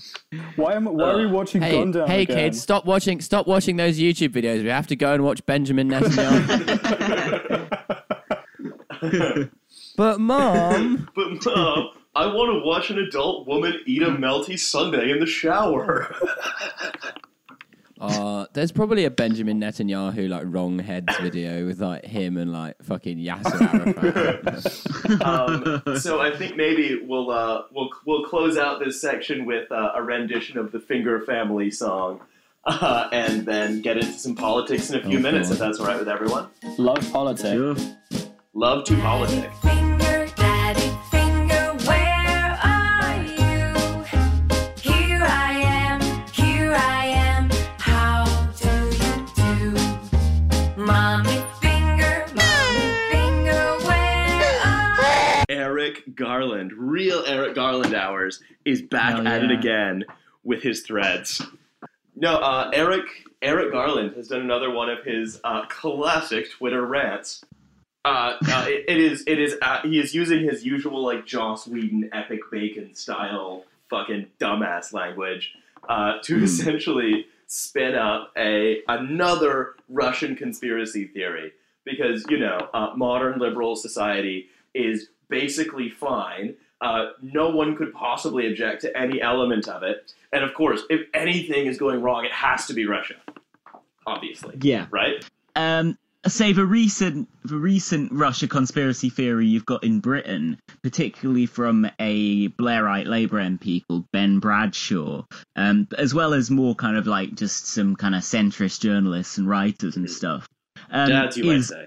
why am why are we watching Hey, Gundam hey, again? kids, stop watching, stop watching those YouTube videos. We have to go and watch Benjamin Netanyahu. but mom, But mom, I want to watch an adult woman eat a melty sundae in the shower. Uh, there's probably a Benjamin Netanyahu like wrong heads video with like him and like fucking Yasser Arafat. um, so I think maybe we'll uh, we'll we'll close out this section with uh, a rendition of the Finger Family song, uh, and then get into some politics in a few Oh, minutes, God. if that's all right with everyone. Love politics. Sure. Love to politic. Garland, real Eric Garland hours, is back Hell at it again with his threads. No, uh, Eric Eric Garland has done another one of his uh, classic Twitter rants. Uh, uh, it, it is it is uh, he is using his usual like Joss Whedon epic bacon style fucking dumbass language uh, to Hmm. essentially spin up a another Russian conspiracy theory because you know uh, modern liberal society is basically fine. Uh, no one could possibly object to any element of it, and of course, if anything is going wrong, it has to be Russia, obviously, Yeah. right? Um, say the recent the recent Russia conspiracy theory you've got in Britain, particularly from a Blairite Labour MP called Ben Bradshaw, um, as well as more kind of like just some kind of centrist journalists and writers and stuff. Um, Dads, you is- might say.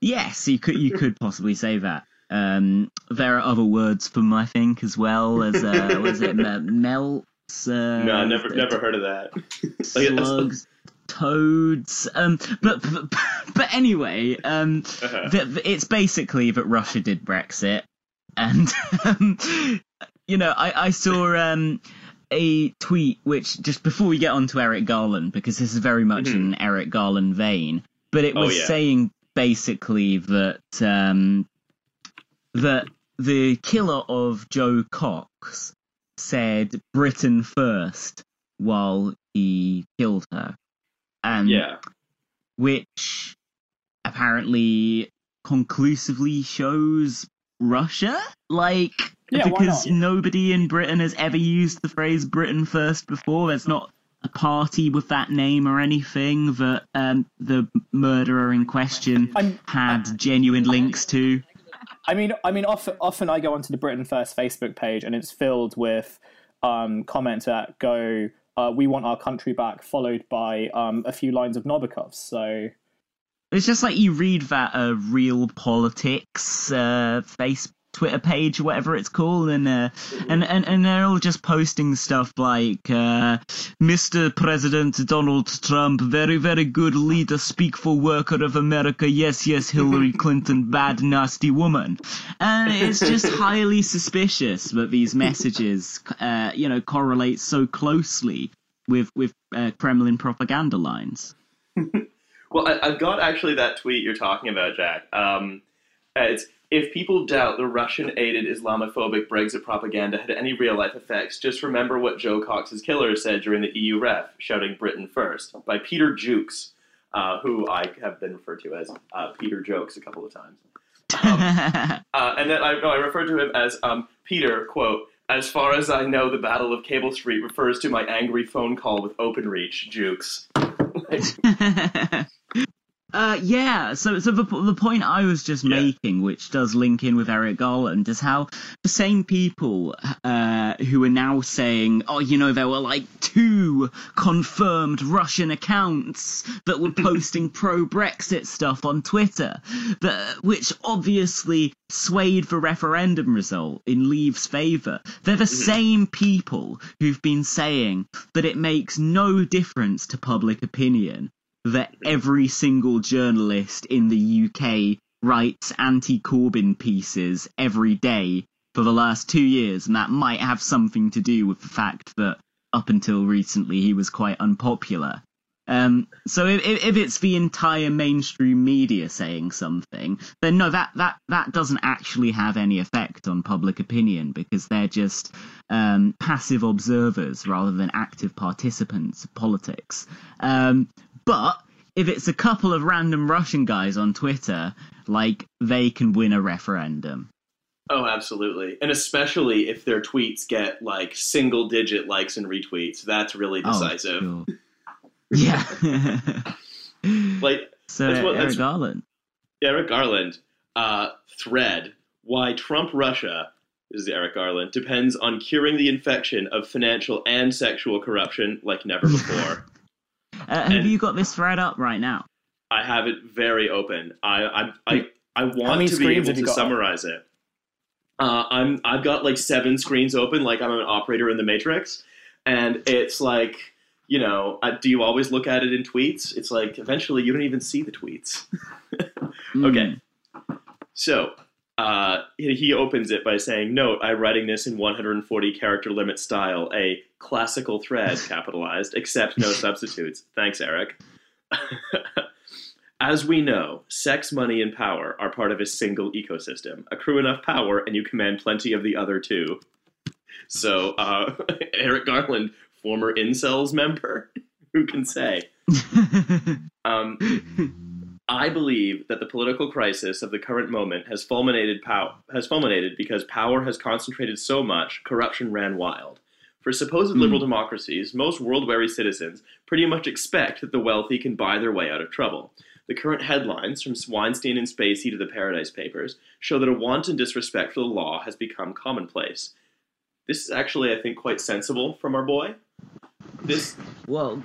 Yes, you could you could possibly say that. Um, there are other words for them, I think, as well as uh, was it me- melts? Uh, No, never never heard of that. Like, slugs, toads. Um, but, but but anyway, um, Uh-huh. the, the- it's basically that Russia did Brexit, and um, you know, I I saw um a tweet which just before we get on to Eric Garland because this is very much Mhm. in Eric Garland vein, but it Oh, was yeah. saying basically that um that the killer of Jo Cox said Britain first while he killed her. And yeah. which apparently conclusively shows Russia? Like Yeah, because nobody in Britain has ever used the phrase Britain first before. There's not a party with that name or anything that um, the murderer in question I'm, had genuine links to. I mean, I mean, often, often I go onto the Britain First Facebook page and it's filled with um, comments that go, uh, "We want our country back," followed by um, a few lines of Novikovs. So It's just like you read that uh, real politics uh, face Twitter page whatever it's called, and uh, and, and and they're all just posting stuff like uh, Mr. President Donald Trump, very very good leader, speak for worker of America. Yes yes, Hillary Clinton, bad nasty woman, and it's just highly suspicious that these messages, uh, you know, correlate so closely with with uh, Kremlin propaganda lines. Well, I, I've got actually that tweet you're talking about, Jack. Um, uh, it's if people doubt the Russian-aided Islamophobic Brexit propaganda had any real-life effects, just remember what Jo Cox's killer said during the EU ref, shouting "Britain first by Peter Jukes, uh, who I have been referred to as uh, Peter Jokes a couple of times. Uh, and then I, no, I referred to him as um, Peter, quote, As far as I know, the Battle of Cable Street refers to my angry phone call with OpenReach, Jukes. Uh, yeah. So, so the the point I was just Yeah. making, which does link in with Eric Garland, is how the same people uh, who are now saying, "Oh, you know, there were like two confirmed Russian accounts that were posting pro Brexit stuff on Twitter, that which obviously swayed the referendum result in Leave's favour. They're the same people who've been saying that it makes no difference to public opinion that every single journalist in the UK writes anti Corbyn pieces every day for the last two years, and that might have something to do with the fact that up until recently he was quite unpopular. Um, so if, if it's the entire mainstream media saying something, then no, that, that, that doesn't actually have any effect on public opinion because they're just um, passive observers rather than active participants of politics. Um, but if it's a couple of random Russian guys on Twitter, like they can win a referendum. Oh, absolutely. And especially if their tweets get like single digit likes and retweets. That's really decisive. Oh, sure. yeah. Like so that's what- Eric that's- Garland. Eric Garland, uh, thread why Trump Russia, this is Eric Garland, depends on curing the infection of financial and sexual corruption like never before. Uh, have And- you got this thread up right now? I have it very open. I I I, I want to be able to summarize it. Uh, I'm I've got like seven screens open, like I'm an operator in the Matrix, and it's like you know, uh, do you always look at it in tweets? It's like eventually you don't even see the tweets. Mm. Okay. So uh, he he opens it by saying, "Note: I'm writing this in 140 character limit style, a classical thread, capitalized, except no substitutes. Thanks, Eric." As we know, sex, money, and power are part of a single ecosystem. Accrue enough power, and you command plenty of the other two. So, uh, Eric Garland, former incels member, who can say? Um, I believe that the political crisis of the current moment has fulminated pow- has fulminated because power has concentrated so much, corruption ran wild. For supposed liberal hmm. democracies, most world-weary citizens pretty much expect that the wealthy can buy their way out of trouble. The current headlines, from Weinstein and Spacey to the Paradise Papers, show that a wanton disrespect for the law has become commonplace. This is actually, I think, quite sensible from our boy. This Well,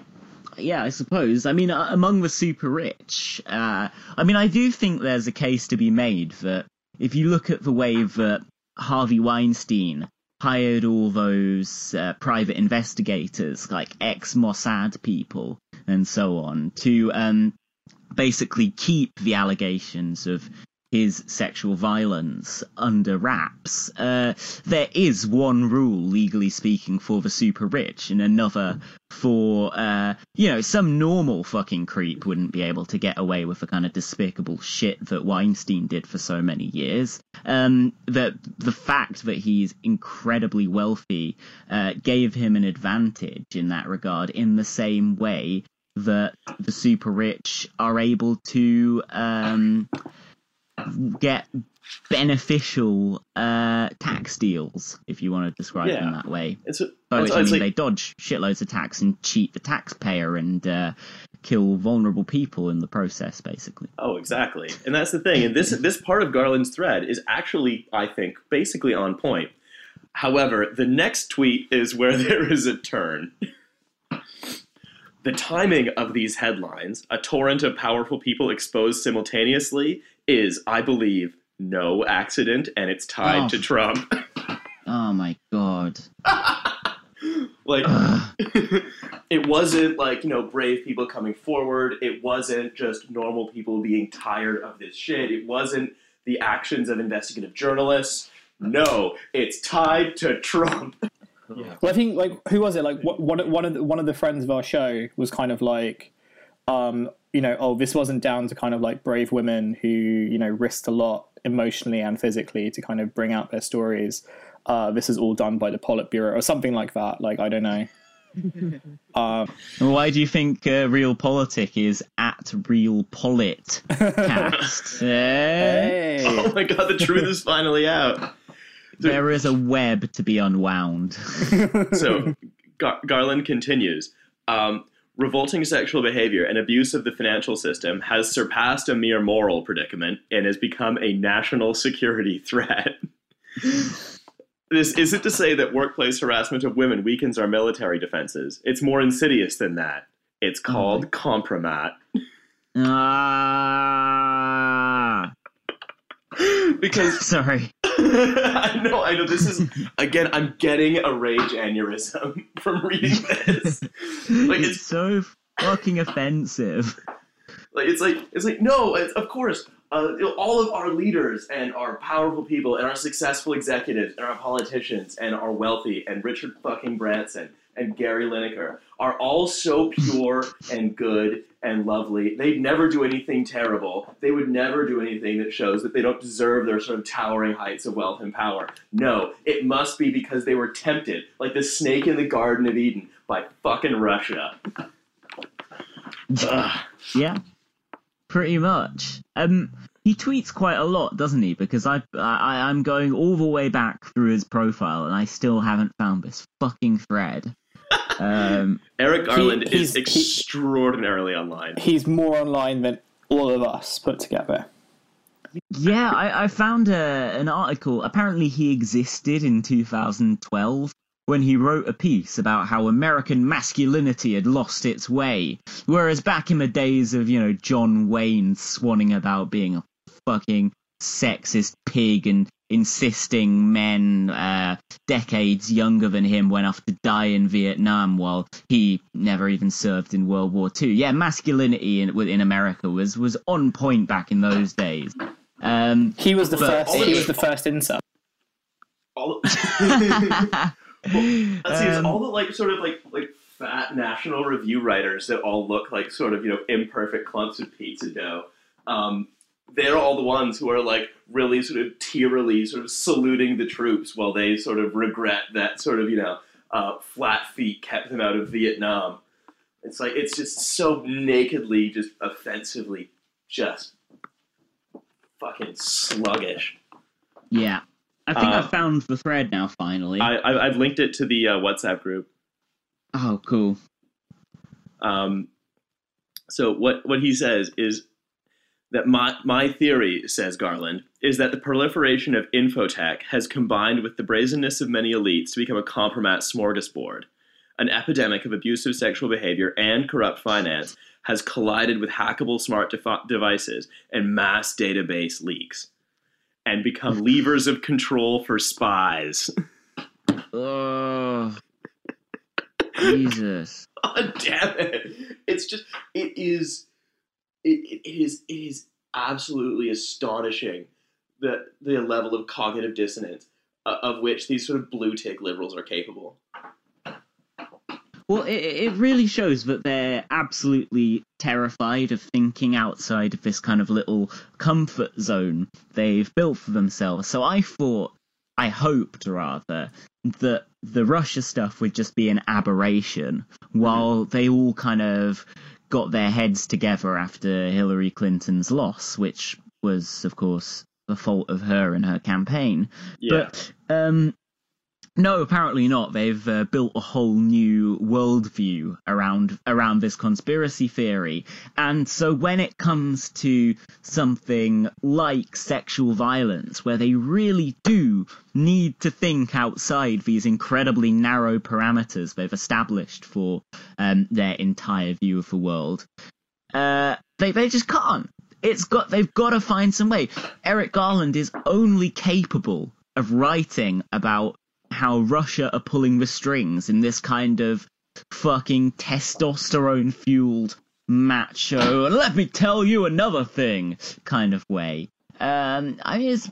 yeah, I suppose. I mean, among the super rich, uh, I mean, I do think there's a case to be made that if you look at the way that Harvey Weinstein hired all those uh, private investigators, like ex Mossad people and so on, to um, basically keep the allegations of his sexual violence under wraps. Uh, there is one rule, legally speaking, for the super rich, and another for, uh, you know, some normal fucking creep wouldn't be able to get away with the kind of despicable shit that Weinstein did for so many years. Um, that the fact that he's incredibly wealthy uh, gave him an advantage in that regard, in the same way that the super rich are able to um, get beneficial uh, tax deals, if you want to describe them that way. it's, a, By it's, which I mean like they dodge shitloads of tax and cheat the taxpayer and uh, kill vulnerable people in the process, basically. Oh, exactly. And that's the thing. And this this part of Garland's thread is actually, I think, basically on point. However, the next tweet is where there is a turn. The timing of these headlines, a torrent of powerful people exposed simultaneously, is, I believe, no accident, and it's tied Oh. to Trump. Oh my god. like, it wasn't like you know brave people coming forward it wasn't just normal people being tired of this shit it wasn't the actions of investigative journalists no it's tied to trump Well, I think like who was it? Like one one of the, one of the friends of our show was kind of like, um, you know, oh, this wasn't down to kind of like brave women who you know risked a lot emotionally and physically to kind of bring out their stories. Uh, this is all done by the Politburo or something like that. Like I don't know. um, Why do you think uh, Real Politic is at Real Polit cast? Eh? hey, oh my god the truth is finally out there is a web to be unwound. so Gar- Garland continues. Um, revolting sexual behavior and abuse of the financial system has surpassed a mere moral predicament and has become a national security threat. this isn't to say that workplace harassment of women weakens our military defenses. It's more insidious than that. It's called compromat. Ah, because sorry. I know, I know. This is again. I'm getting a rage aneurysm from reading this. Like it's it's so fucking offensive. like it's like it's like no. It's, of course, uh, all of our leaders and our powerful people and our successful executives and our politicians and our wealthy and Richard fucking Branson and Gary Lineker are all so pure and good and lovely. They'd never do anything terrible. They would never do anything that shows that they don't deserve their sort of towering heights of wealth and power. No, it must be because they were tempted, like the snake in the Garden of Eden, by fucking Russia. Ugh. Yeah, pretty much. Um, he tweets quite a lot, doesn't he? Because I, I, I'm going all the way back through his profile, and I still haven't found this fucking thread. Um, Eric Garland he's- is he- extraordinarily online. He's more online than all of us put together. yeah, I, I found a, an article. Apparently, he existed in 2012 when he wrote a piece about how American masculinity had lost its way. Whereas back in the days of, you know, John Wayne swanning about being a fucking sexist pig and insisting men uh, decades younger than him went off to die in Vietnam while he never even served in World War II. Yeah, masculinity in, in America was, was on point back in those days. Um, He was the first. all He was the first incel. All Let's see, it's Um, all the like sort of like like fat National Review writers that all look like sort of you know imperfect clumps of pizza dough. Um, they're all the ones who are like really sort of tearily sort of saluting the troops while they sort of regret that sort of you know uh, flat feet kept them out of Vietnam. It's like it's just so nakedly, just offensively, just fucking sluggish. yeah. I think Uh, I found the thread now, finally. I, I I've linked it to the uh, WhatsApp group. oh, cool. Um, so what what he says is that my my theory, says Garland, is that the proliferation of infotech has combined with the brazenness of many elites to become a compromat smorgasbord. An epidemic of abusive sexual behavior and corrupt finance has collided with hackable smart defi- devices and mass database leaks, and become levers of control for spies. Oh, Jesus. God damn it! It's just it is it, it is it is absolutely astonishing the the level of cognitive dissonance uh, of which these sort of blue tick liberals are capable. Well, it, it really shows that they're absolutely terrified of thinking outside of this kind of little comfort zone they've built for themselves. So I thought, I hoped rather, that the Russia stuff would just be an aberration while they all kind of got their heads together after Hillary Clinton's loss, which was, of course, the fault of her and her campaign. Yeah, But um, no, apparently not. They've uh, built a whole new worldview around around this conspiracy theory, and so when it comes to something like sexual violence, where they really do need to think outside these incredibly narrow parameters they've established for um, their entire view of the world, uh, they they just can't. It's got they've got to find some way. Eric Garland is only capable of writing about how Russia are pulling the strings in this kind of fucking testosterone fueled macho and let me tell you another thing kind of way. Um I mean it's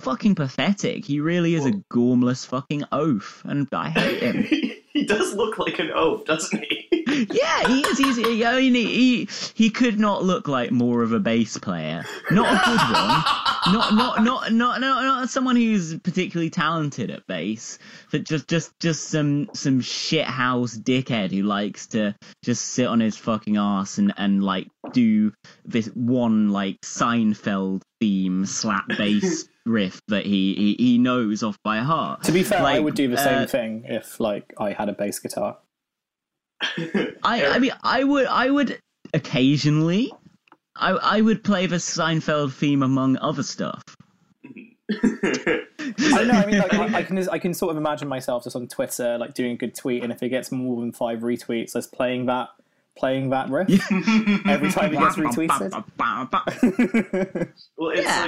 fucking pathetic. He really is a gormless fucking oaf and I hate him. he does look like an oaf, doesn't he? Yeah, he is. He's, I mean, he, he he could not look like more of a bass player. Not a good one, not not not not not not someone who's particularly talented at bass, but just just just some some shithouse dickhead who likes to just sit on his fucking ass and and like do this one like Seinfeld theme slap bass riff that he, he he knows off by heart. To be fair, I would do the same uh, thing if like I had a bass guitar. I I mean I would I would occasionally I I would play the Seinfeld theme among other stuff. I know. I mean, like, I, I can I can sort of imagine myself just on Twitter, like doing a good tweet, and if it gets more than five retweets, just playing that playing that riff every time it gets retweeted. Well, it's Yeah.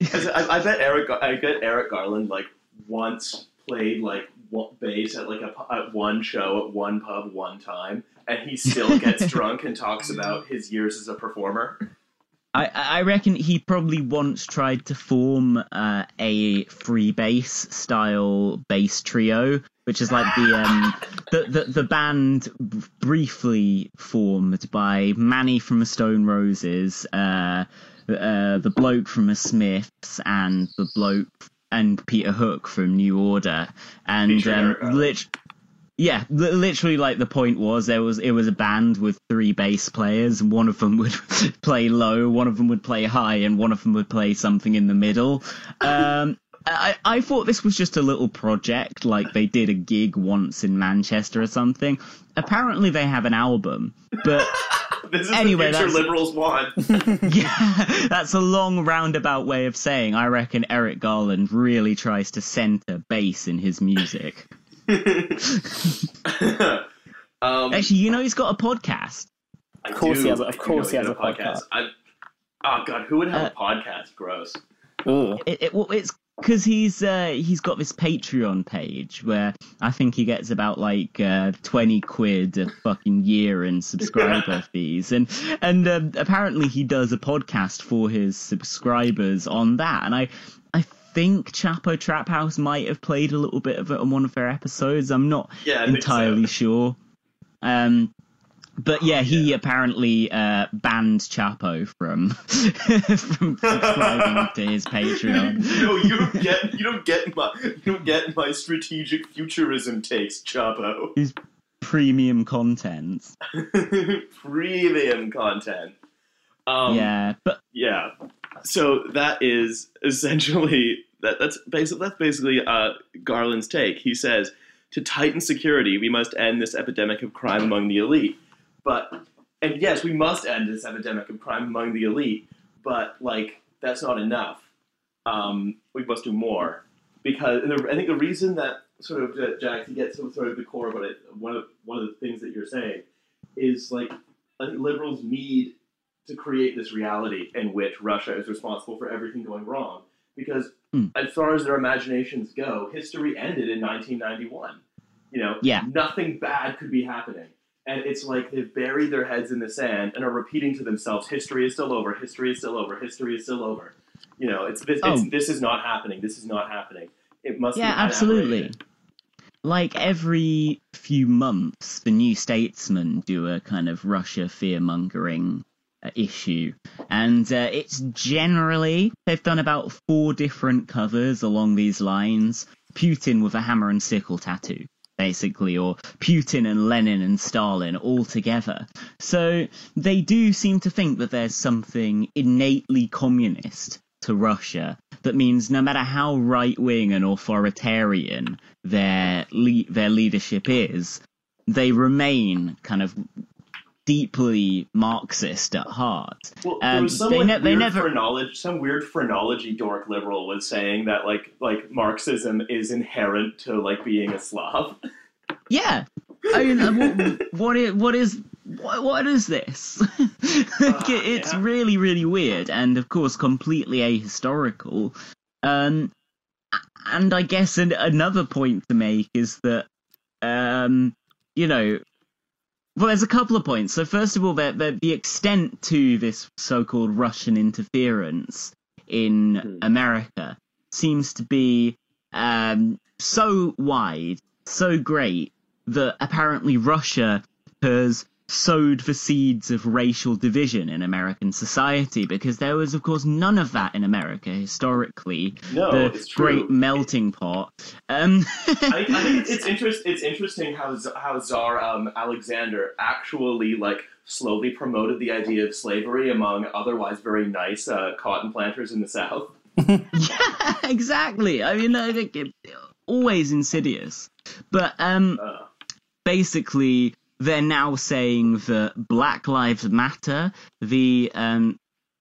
like 'cause I, I bet Eric. I bet Eric Garland like once played like bass at like a at one show at one pub one time, and he still gets drunk and talks about his years as a performer. I, I reckon he probably once tried to form uh, a Freebass style bass trio, which is like the um the, the the band briefly formed by Mani from the Stone Roses, uh, uh, the bloke from the Smiths, and the bloke and Peter Hook from New Order, and um, lit- yeah, li- literally, like the point was there was it was a band with three bass players, and one of them would play low, one of them would play high, and one of them would play something in the middle. Um, I I thought this was just a little project, like they did a gig once in Manchester or something. Apparently, they have an album, but This is Anyway, the future that's- liberals want. yeah, that's a long roundabout way of saying I reckon Eric Garland really tries to center bass in his music. um, Actually, you know he's got a podcast. of course he has a- of course he has a podcast. I, oh god, who would have Uh, a podcast? Gross. It, it, well, it's because he's uh, he's got this Patreon page where I think he gets about like uh, twenty quid a fucking year in subscriber fees, and and um, apparently he does a podcast for his subscribers on that, and I I think Chapo Trap House might have played a little bit of it on one of their episodes. I'm not Yeah, entirely so. sure. Um, but yeah, he yeah. apparently uh, banned Chapo from from subscribing to his Patreon. no, you don't get you don't get my you don't get my strategic futurism takes, Chapo. He's premium content. Premium content. Um, yeah, but Yeah. So that is essentially that. That's basically that's basically uh, Garland's take. He says to tighten security, we must end this epidemic of crime among the elite. But and yes, we must end this epidemic of crime among the elite. But like that's not enough. Um, we must do more because the, I think the reason that sort of Jack to get to sort of the core of what it one of one of the things that you're saying is like I think liberals need to create this reality in which Russia is responsible for everything going wrong. Because Mm. as far as their imaginations go, history ended in 1991. You know, Yeah. nothing bad could be happening. And it's like they've buried their heads in the sand and are repeating to themselves, "History is still over. History is still over. History is still over." You know, it's this. Oh. It's, this is not happening. This is not happening. It must. yeah, be absolutely. Like every few months, the New Statesman do a kind of Russia fear mongering uh, issue, and uh, it's generally they've done about four different covers along these lines. Putin with a hammer and sickle tattoo, basically, or Putin and Lenin and Stalin all together. So they do seem to think that there's something innately communist to Russia that means no matter how right wing and authoritarian their le- their leadership is, they remain kind of deeply Marxist at heart. Well, there Um, was some they like, ne- they never- phrenology, some weird phrenology dork liberal was saying that like like Marxism is inherent to like being a Slav. Yeah. I mean, what, what is what is what, what is this? Like, it- it's yeah. really really weird, and of course completely ahistorical. Um, and I guess an, another point to make is that, um, you know, well, there's a couple of points. So first of all, that the, the extent to this so-called Russian interference in Hmm. America seems to be um, so wide, so great that apparently Russia has sowed the seeds of racial division in American society because there was, of course, none of that in America historically. No, the it's true. great melting pot. Um, I, I think it's, it's interest. It's interesting how Z- how Tsar um, Alexander actually like slowly promoted the idea of slavery among otherwise very nice uh, cotton planters in the South. yeah, exactly. I mean, I think it, always insidious, but um, Uh, basically they're now saying that Black Lives Matter, the um,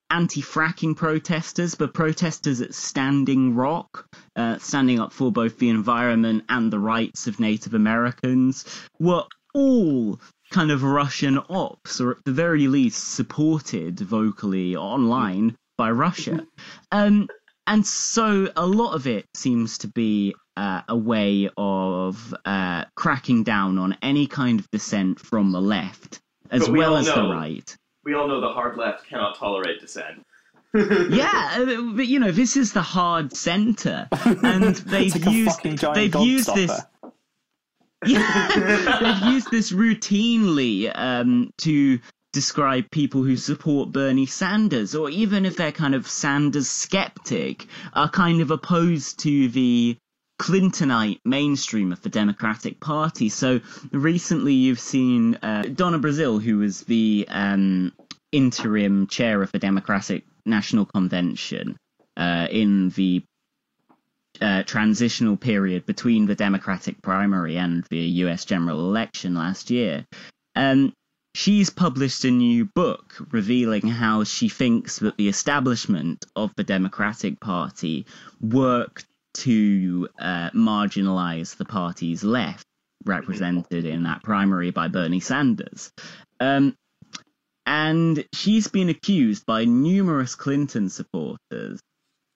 anti-fracking protesters, the protesters at Standing Rock, uh, standing up for both the environment and the rights of Native Americans, were all kind of Russian ops, or at the very least supported vocally online by Russia. Um, and so a lot of it seems to be uh, a way of uh, cracking down on any kind of dissent from the left as But we well all as the right. we all know the hard left cannot tolerate dissent. Yeah, uh, but you know this is the hard center, and they've like used they've used this. Yeah, they've used this routinely um, to describe people who support Bernie Sanders, or even if they're kind of Sanders skeptic, are kind of opposed to the Clintonite mainstream of the Democratic Party. So recently, you've seen uh, Donna Brazile, who was the um, interim chair of the Democratic National Convention uh, in the uh, transitional period between the Democratic primary and the US general election last year. Um, she's published a new book revealing how she thinks that the establishment of the Democratic Party worked to uh, marginalize the party's left, represented in that primary by Bernie Sanders. Um, and she's been accused by numerous Clinton supporters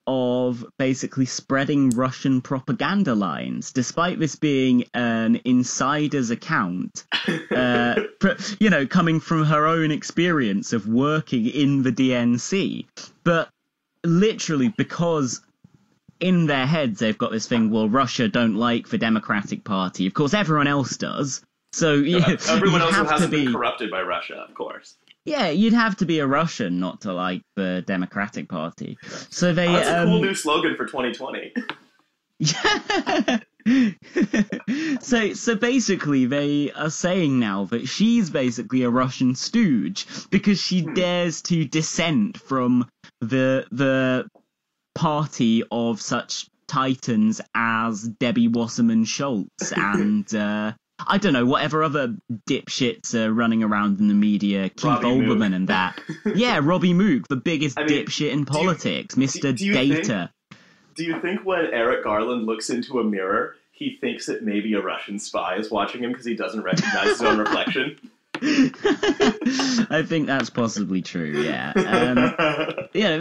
of basically spreading Russian propaganda lines, despite this being an insider's account, uh, pr- you know, coming from her own experience of working in the DNC. But literally, because in their heads they've got this thing, well, Russia don't like the Democratic Party. Of course, everyone else does. So you, Everyone else have to be. been corrupted by Russia, of course. Yeah, you'd have to be a Russian not to like the Democratic Party. So they That's a um, cool new slogan for 2020. so so basically they are saying now that she's basically a Russian stooge because she dares to dissent from the the party of such titans as Debbie Wasserman Schultz and uh I don't know, whatever other dipshits are running around in the media, Keith Robbie Olbermann Mook. and that. Yeah, Robbie Mook, the biggest I mean, dipshit in you- politics, Mr. do you think- Data. Do you think when Eric Garland looks into a mirror, he thinks that maybe a Russian spy is watching him because he doesn't recognize his own reflection? I think that's possibly true. Yeah, um, yeah.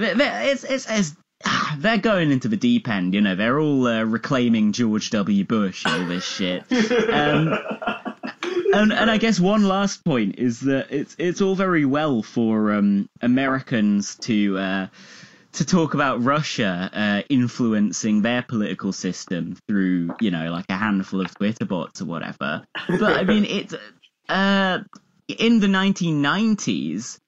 It's it's, it's they're going into the deep end. You know, they're all uh, reclaiming George W. Bush, and all this shit. Um, and and I guess one last point is that it's it's all very well for um, Americans to. Uh, to talk about Russia uh, influencing their political system through, you know, like a handful of Twitter bots or whatever. But I mean, it's uh, in the 1990s,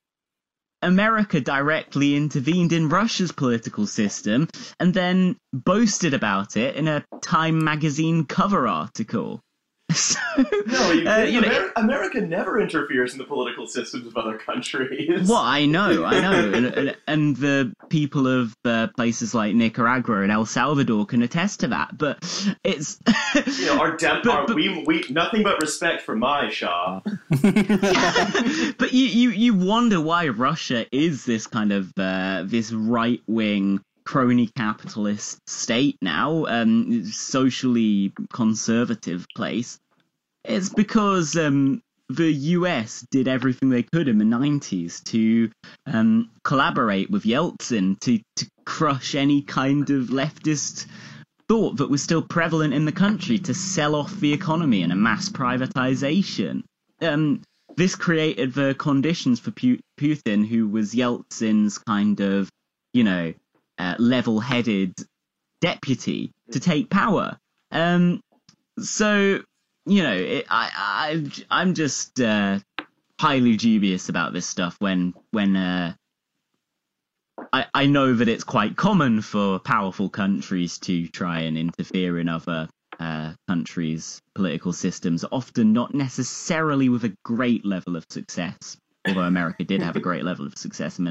America directly intervened in Russia's political system and then boasted about it in a Time magazine cover article. So, No, you, uh, you know, Amer- America never interferes in the political systems of other countries. Well, I know, I know, and, and, and the people of uh, places like Nicaragua and El Salvador can attest to that. But it's You know, our dem- But- our, but- we, we nothing but respect for my Shah. but you, you you wonder why Russia is this kind of uh, this right wing crony capitalist state now, um, socially conservative place. It's because um, the US did everything they could in the 90s to um, collaborate with Yeltsin to, to crush any kind of leftist thought that was still prevalent in the country to sell off the economy and a mass privatization. Um, this created the conditions for Putin, who was Yeltsin's kind of, you know, uh, level-headed deputy, to take power. Um, so, you know, it, I, I, I'm just uh, highly dubious about this stuff when when uh, I I know that it's quite common for powerful countries to try and interfere in other uh, countries' political systems, often not necessarily with a great level of success. Although America did have a great level of success in the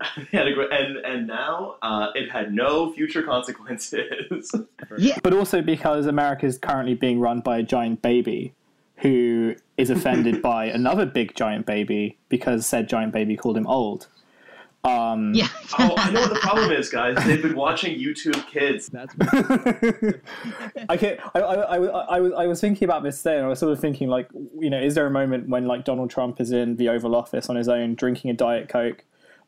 nineties. Yeah, and and, and now uh, it had no future consequences. Yeah, But also because America is currently being run by a giant baby who is offended by another big giant baby because said giant baby called him old. Um, yeah. oh, I know what the problem is, guys. They've been watching YouTube Kids. That's I, can, I, I, I, I, was, I was thinking about this today, and I was sort of thinking, like, you know, is there a moment when, like, Donald Trump is in the Oval Office on his own, drinking a Diet Coke,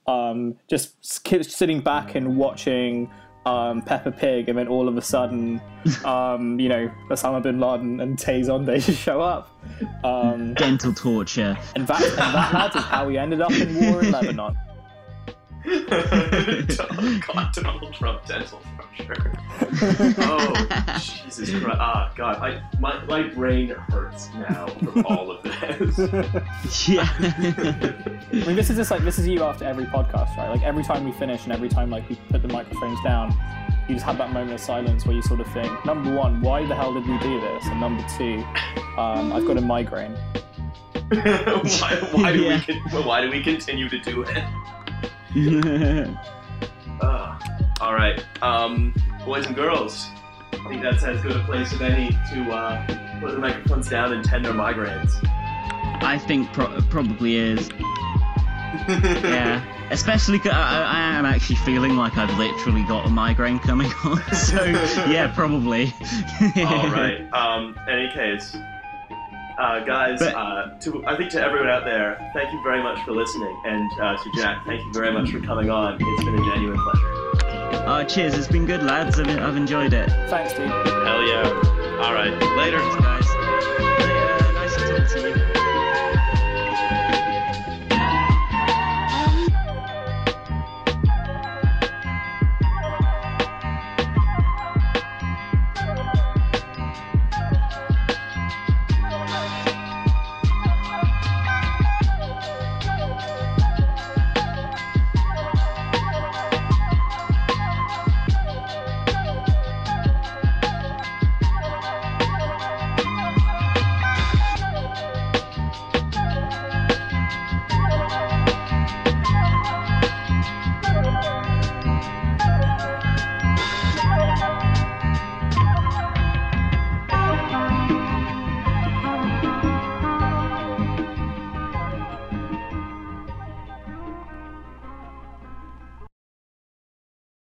um, just s- sitting back and watching um, Peppa Pig, and then all of a sudden, um, you know, Osama bin Laden and Tay Zonday just show up. Um, Dental torture. and, that, and that, lads, is how we ended up in war in Lebanon. God, Donald Trump dental structure. oh, Jesus Christ. Ah, God. I, my, my brain hurts now from all of this. Yeah. I mean, this is just like this is you after every podcast, right? Like every time we finish and every time like we put the microphones down, you just have that moment of silence where you sort of think, number one, why the hell did we do this? And number two, um, I've got a migraine. why, why, do Yeah. we, why do we continue to do it? Ugh. All right, um, boys and girls. I think that's as good a place as any to uh, put the microphones down and tend our migraines. I think pro- probably is. Yeah. Especially 'cause I, I am actually feeling like I've literally got a migraine coming on. So yeah, probably. All right. Um, in any case, uh, guys, But- uh, to I think to everyone out there, thank you very much for listening, and uh, to Jack, thank you very much for coming on. It's been a genuine pleasure. Uh, cheers. It's been good, lads. I've, I've enjoyed it. Thanks, dude. Hell yeah! All right, later. Thanks, guys.